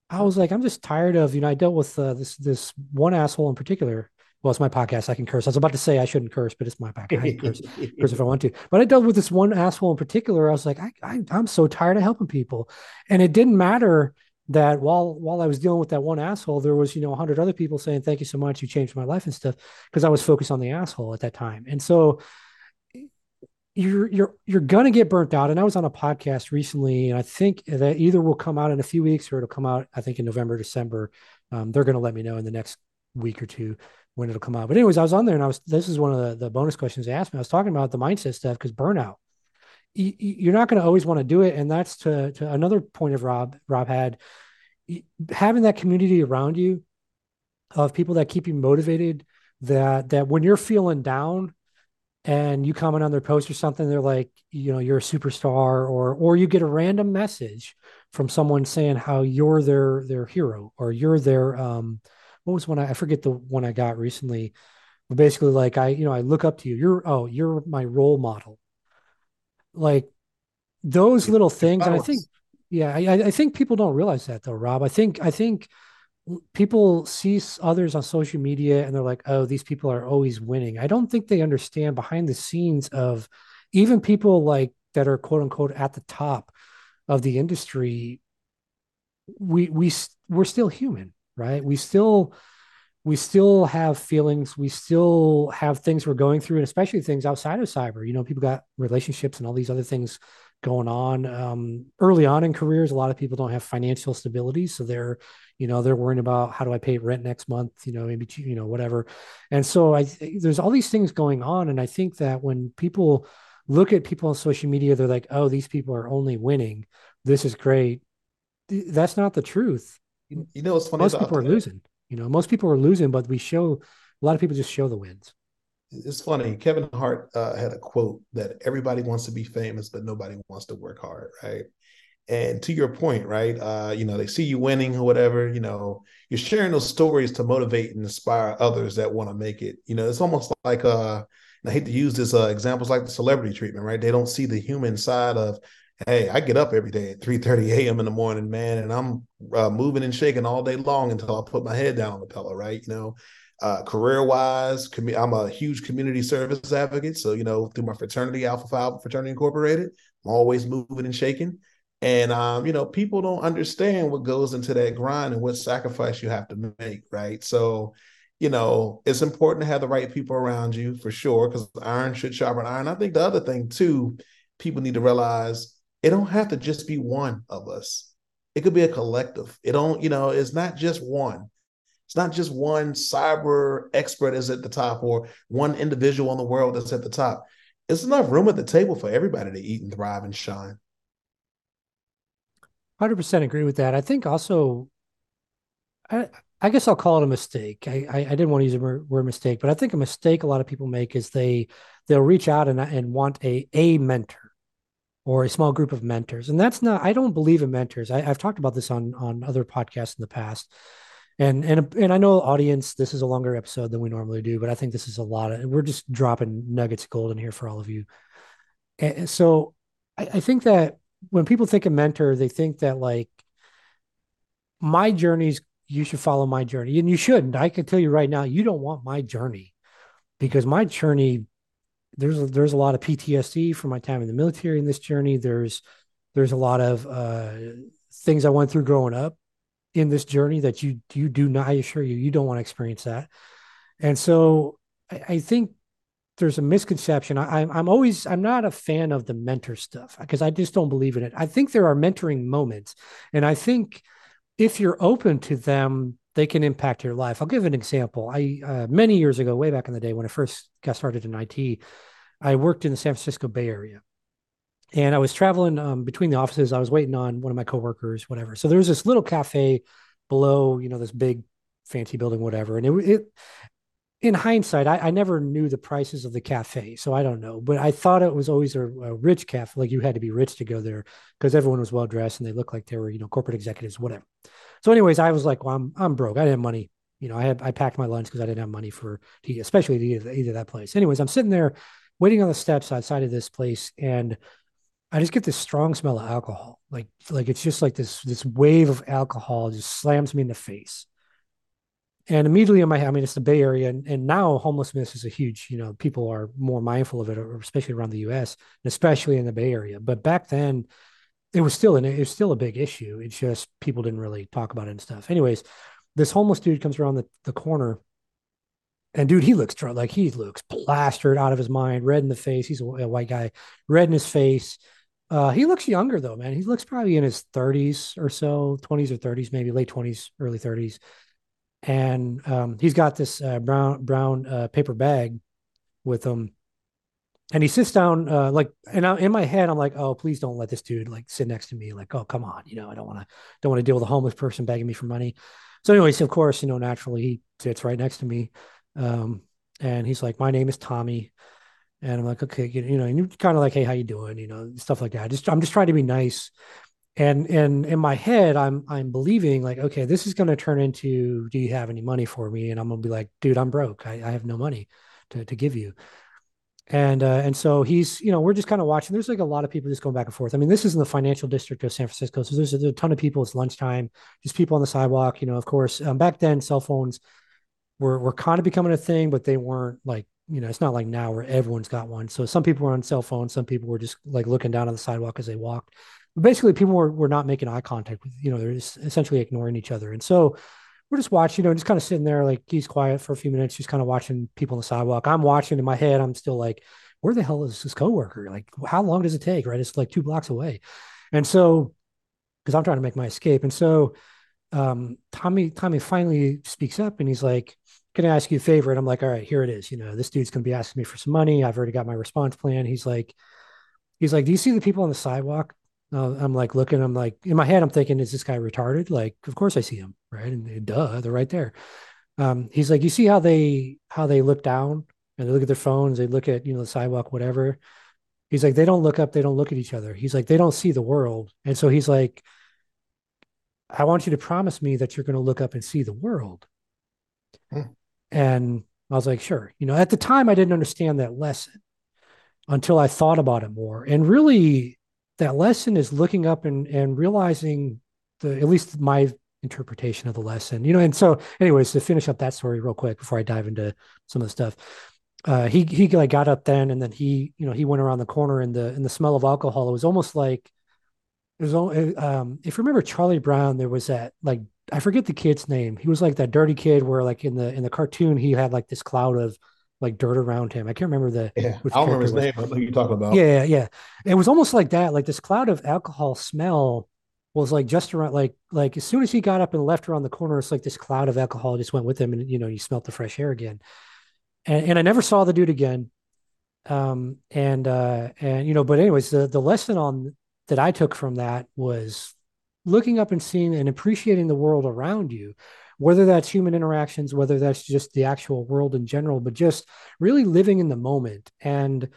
I was like, I'm just tired of, you know, I dealt with uh, this this one asshole in particular. Well, it's my podcast. I can curse. I was about to say I shouldn't curse, but it's my podcast. I can curse, <laughs> curse if I want to. But I dealt with this one asshole in particular. I was like, I, I, I'm so tired of helping people, and it didn't matter that while while I was dealing with that one asshole, there was you know a hundred other people saying thank you so much, you changed my life and stuff because I was focused on the asshole at that time, and so you're you're you're gonna get burnt out. And I was on a podcast recently, and I think that either will come out in a few weeks or it'll come out I think in November, December. Um, they're gonna let me know in the next week or two when it'll come out. But anyways, I was on there and I was this is one of the, the bonus questions they asked me. I was talking about the mindset stuff because burnout. You're not going to always want to do it, and that's to to another point of Rob. Rob had having that community around you of people that keep you motivated. That that when you're feeling down, and you comment on their post or something they're like you know you're a superstar or or you get a random message from someone saying how you're their their hero or you're their um what was one I, I forget the one I got recently but basically like I you know I look up to you you're oh you're my role model like those little things and I think yeah I, I think people don't realize that though Rob I think I think people see others on social media and they're like, oh, these people are always winning. I don't think they understand behind the scenes of even people like that are quote unquote at the top of the industry. We we we're still human, right? We still we still have feelings. We still have things we're going through, and especially things outside of cyber. You know, people got relationships and all these other things going on. Um, early on in careers, a lot of people don't have financial stability, so they're you know they're worrying about how do i pay rent next month you know maybe you know whatever and so i there's all these things going on and i think that when people look at people on social media they're like oh these people are only winning this is great that's not the truth you know it's funny most people are losing you know most people are losing but we show a lot of people just show the wins it's funny kevin hart uh, had a quote that everybody wants to be famous but nobody wants to work hard right and to your point, right? Uh, you know, they see you winning or whatever, you know, you're sharing those stories to motivate and inspire others that want to make it. You know, it's almost like uh I hate to use this uh, examples like the celebrity treatment, right? They don't see the human side of, hey, I get up every day at 3 30 a.m. in the morning, man, and I'm uh, moving and shaking all day long until I put my head down on the pillow, right? You know, uh, career wise, I'm a huge community service advocate. So, you know, through my fraternity, Alpha Phi Fraternity Incorporated, I'm always moving and shaking. And um, you know, people don't understand what goes into that grind and what sacrifice you have to make, right? So, you know, it's important to have the right people around you for sure, because iron should sharpen iron. I think the other thing too, people need to realize it don't have to just be one of us. It could be a collective. It don't, you know, it's not just one. It's not just one cyber expert is at the top or one individual in the world that's at the top. It's enough room at the table for everybody to eat and thrive and shine. Hundred percent agree with that. I think also, I I guess I'll call it a mistake. I, I, I didn't want to use the word mistake, but I think a mistake a lot of people make is they they'll reach out and and want a a mentor or a small group of mentors, and that's not. I don't believe in mentors. I, I've talked about this on on other podcasts in the past, and and and I know audience. This is a longer episode than we normally do, but I think this is a lot of. We're just dropping nuggets of gold in here for all of you. And so I, I think that when people think of mentor, they think that like my journeys, you should follow my journey, and you shouldn't. I can tell you right now, you don't want my journey because my journey there's a, there's a lot of PTSD from my time in the military in this journey. There's there's a lot of uh, things I went through growing up in this journey that you you do not. I assure you, you don't want to experience that. And so I, I think there's a misconception. I, am I'm always I'm not a fan of the mentor stuff because I just don't believe in it. I think there are mentoring moments, and I think if you're open to them, they can impact your life. I'll give an example. I uh, many years ago, way back in the day when I first got started in IT, I worked in the San Francisco Bay Area, and I was traveling um, between the offices. I was waiting on one of my coworkers, whatever. So there was this little cafe below, you know, this big fancy building, whatever, and it, it in hindsight, I, I, never knew the prices of the cafe, so I don't know. But I thought it was always a, a rich cafe, like you had to be rich to go there because everyone was well dressed and they looked like they were, you know, corporate executives, whatever. So, anyways, I was like, well, I'm I'm broke. I didn't have money. You know, I had I packed my lunch because I didn't have money for to especially to eat either that place. Anyways, I'm sitting there waiting on the steps outside of this place, and I just get this strong smell of alcohol. Like like it's just like this this wave of alcohol just slams me in the face. And immediately in my head, I mean, it's the Bay Area, and, and now homelessness is a huge, you know, people are more mindful of it, especially around the U.S. and especially in the Bay Area. But back then, it was still an it was still a big issue. It's just people didn't really talk about it and stuff. Anyways, this homeless dude comes around the, the corner and dude, he looks like he looks plastered out of his mind, red in the face. He's a, a white guy, red in his face. Uh, he looks younger though, man. He looks probably in his 30s or so, 20s or 30s, maybe late 20s, early 30s. And um, he's got this uh, brown brown uh, paper bag with him, and he sits down uh, like, and I, in my head, I'm like, oh, please don't let this dude like sit next to me. Like, oh, come on, you know, I don't want to don't want to deal with a homeless person begging me for money. So, anyways, of course, you know, naturally he sits right next to me. Um, and he's like, my name is Tommy. And I'm like, okay, you, you know, and you're kind of like, hey, how you doing? You know, stuff like that. Just I'm just trying to be nice. And and in my head, I'm I'm believing like, okay, this is gonna turn into, do you have any money for me? And I'm gonna be like, dude, I'm broke. I, I have no money to to give you. And uh, and so he's, you know, we're just kind of watching. There's like a lot of people just going back and forth. I mean, this is in the financial district of San Francisco, so there's a, there's a ton of people. It's lunchtime, just people on the sidewalk. You know, of course, um, back then, cell phones were were kind of becoming a thing, but they weren't like you know, it's not like now where everyone's got one. So some people were on cell phones, some people were just like looking down on the sidewalk as they walked. But basically, people were were not making eye contact with you know they're essentially ignoring each other, and so we're just watching, you know, just kind of sitting there like he's quiet for a few minutes, just kind of watching people on the sidewalk. I'm watching in my head, I'm still like, where the hell is this coworker? Like, how long does it take? Right, it's like two blocks away, and so because I'm trying to make my escape, and so um, Tommy Tommy finally speaks up and he's like, "Can I ask you a favor?" And I'm like, "All right, here it is. You know, this dude's gonna be asking me for some money. I've already got my response plan." He's like, "He's like, do you see the people on the sidewalk?" Uh, I'm like looking. I'm like in my head. I'm thinking, "Is this guy retarded?" Like, of course I see him, right? And, and duh, they're right there. Um, he's like, "You see how they how they look down and they look at their phones. They look at you know the sidewalk, whatever." He's like, "They don't look up. They don't look at each other." He's like, "They don't see the world." And so he's like I want you to promise me that you're going to look up and see the world. Hmm. And I was like, sure. You know, at the time, I didn't understand that lesson until I thought about it more. And really, that lesson is looking up and, and realizing the, at least my interpretation of the lesson, you know. And so, anyways, to finish up that story real quick before I dive into some of the stuff, uh, he he like got up then, and then he you know he went around the corner, and the and the smell of alcohol. It was almost like there's only um, if you remember Charlie Brown, there was that like I forget the kid's name. He was like that dirty kid where like in the in the cartoon he had like this cloud of like dirt around him. I can't remember the yeah. I don't remember his name. I you're talking about. Yeah, yeah. It was almost like that. Like this cloud of alcohol smell was like just around like like as soon as he got up and left around the corner, it's like this cloud of alcohol just went with him, and you know you smelt the fresh air again. And and I never saw the dude again. Um and uh and you know, but anyways, the the lesson on that I took from that was looking up and seeing and appreciating the world around you, whether that's human interactions, whether that's just the actual world in general, but just really living in the moment. And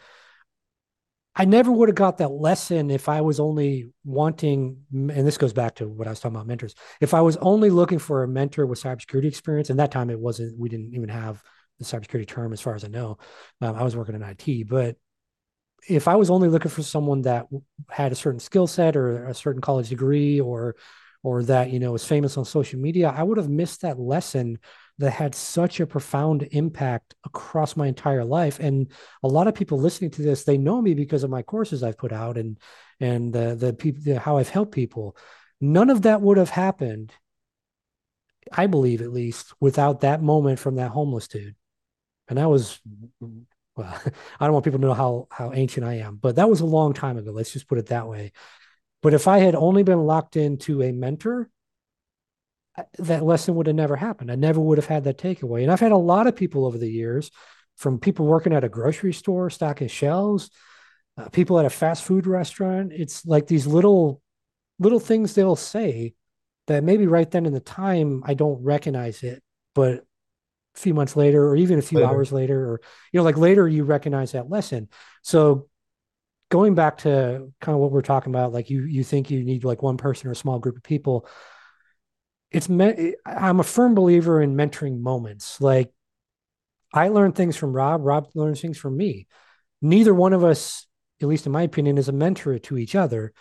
I never would have got that lesson if I was only wanting, and this goes back to what I was talking about mentors. If I was only looking for a mentor with cybersecurity experience, and that time it wasn't, we didn't even have the cybersecurity term as far as I know. Um, I was working in IT, but if I was only looking for someone that had a certain skill set or a certain college degree or or that you know was famous on social media, I would have missed that lesson that had such a profound impact across my entire life. And a lot of people listening to this, they know me because of my courses I've put out and and the the people how I've helped people. None of that would have happened, I believe at least, without that moment from that homeless dude. And that was well, <laughs> I don't want people to know how how ancient I am, but that was a long time ago. Let's just put it that way. But if I had only been locked into a mentor, that lesson would have never happened. I never would have had that takeaway. And I've had a lot of people over the years, from people working at a grocery store, stocking shelves, uh, people at a fast food restaurant. It's like these little little things they'll say that maybe right then in the time I don't recognize it, but a few months later or even a few later. hours later or you know like later you recognize that lesson so going back to kind of what we're talking about like you you think you need like one person or a small group of people it's me- i'm a firm believer in mentoring moments like i learn things from rob rob learns things from me neither one of us at least in my opinion, is a mentor to each other.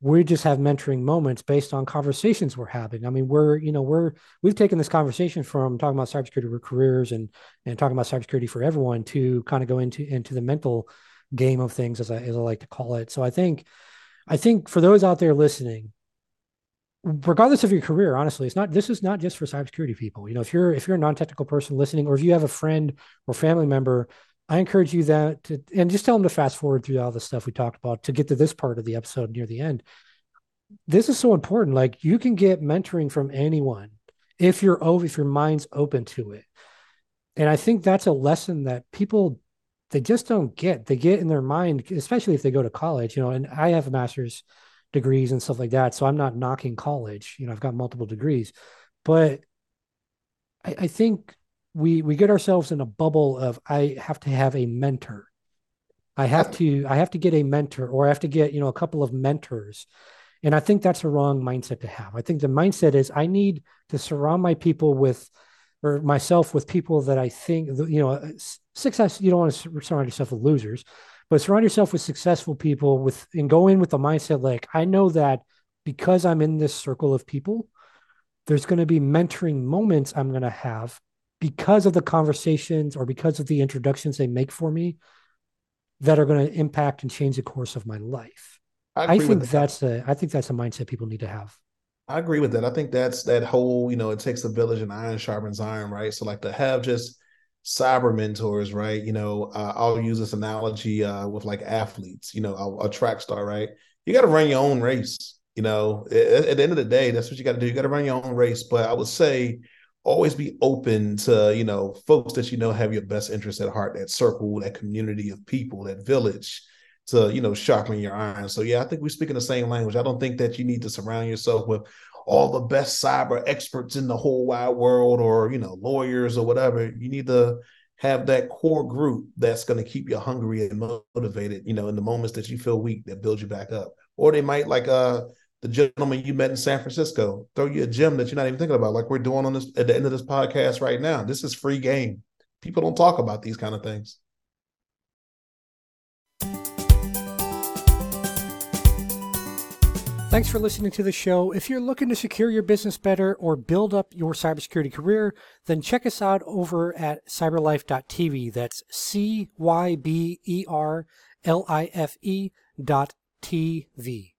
We just have mentoring moments based on conversations we're having. I mean, we're, you know, we're, we've taken this conversation from talking about cybersecurity careers and, and talking about cybersecurity for everyone to kind of go into, into the mental game of things, as I, as I like to call it. So I think, I think for those out there listening, regardless of your career, honestly, it's not this is not just for cybersecurity people. You know, if you're if you're a non-technical person listening, or if you have a friend or family member, I encourage you that to and just tell them to fast forward through all the stuff we talked about to get to this part of the episode near the end. This is so important. Like you can get mentoring from anyone if you're over if your mind's open to it. And I think that's a lesson that people they just don't get. They get in their mind, especially if they go to college, you know, and I have master's degrees and stuff like that. So I'm not knocking college. You know, I've got multiple degrees, but I, I think we we get ourselves in a bubble of I have to have a mentor. I have to I have to get a mentor or I have to get, you know, a couple of mentors. And I think that's a wrong mindset to have. I think the mindset is I need to surround my people with or myself with people that I think you know uh, success you don't want to surround yourself with losers but surround yourself with successful people with and go in with the mindset like I know that because I'm in this circle of people, there's going to be mentoring moments I'm going to have because of the conversations or because of the introductions they make for me that are going to impact and change the course of my life. I, I think that. that's a I think that's a mindset people need to have. I agree with that. I think that's that whole, you know, it takes a village and iron sharpens iron, right? So like to have just cyber mentors, right? You know, uh, I'll use this analogy uh, with like athletes, you know, a, a track star, right? You got to run your own race. You know, at, at, the end of the day, that's what you got to do. You got to run your own race. But I would say always be open to, you know, folks that you know have your best interest at heart, that circle, that community of people, that village to, you know, sharpen your iron. So yeah, I think we speak in the same language. I don't think that you need to surround yourself with all the best cyber experts in the whole wide world or you know lawyers or whatever. You need to have that core group that's going to keep you hungry and motivated you know in the moments that you feel weak that build you back up. Or they might like uh the gentleman you met in San Francisco throw you a gem that you're not even thinking about like we're doing on this at the end of this podcast right now. This is free game. People don't talk about these kind of things Thanks for listening to the show. If you're looking to secure your business better or build up your cybersecurity career, then check us out over at cyberlife.tv. That's C Y B E R L I F E dot TV.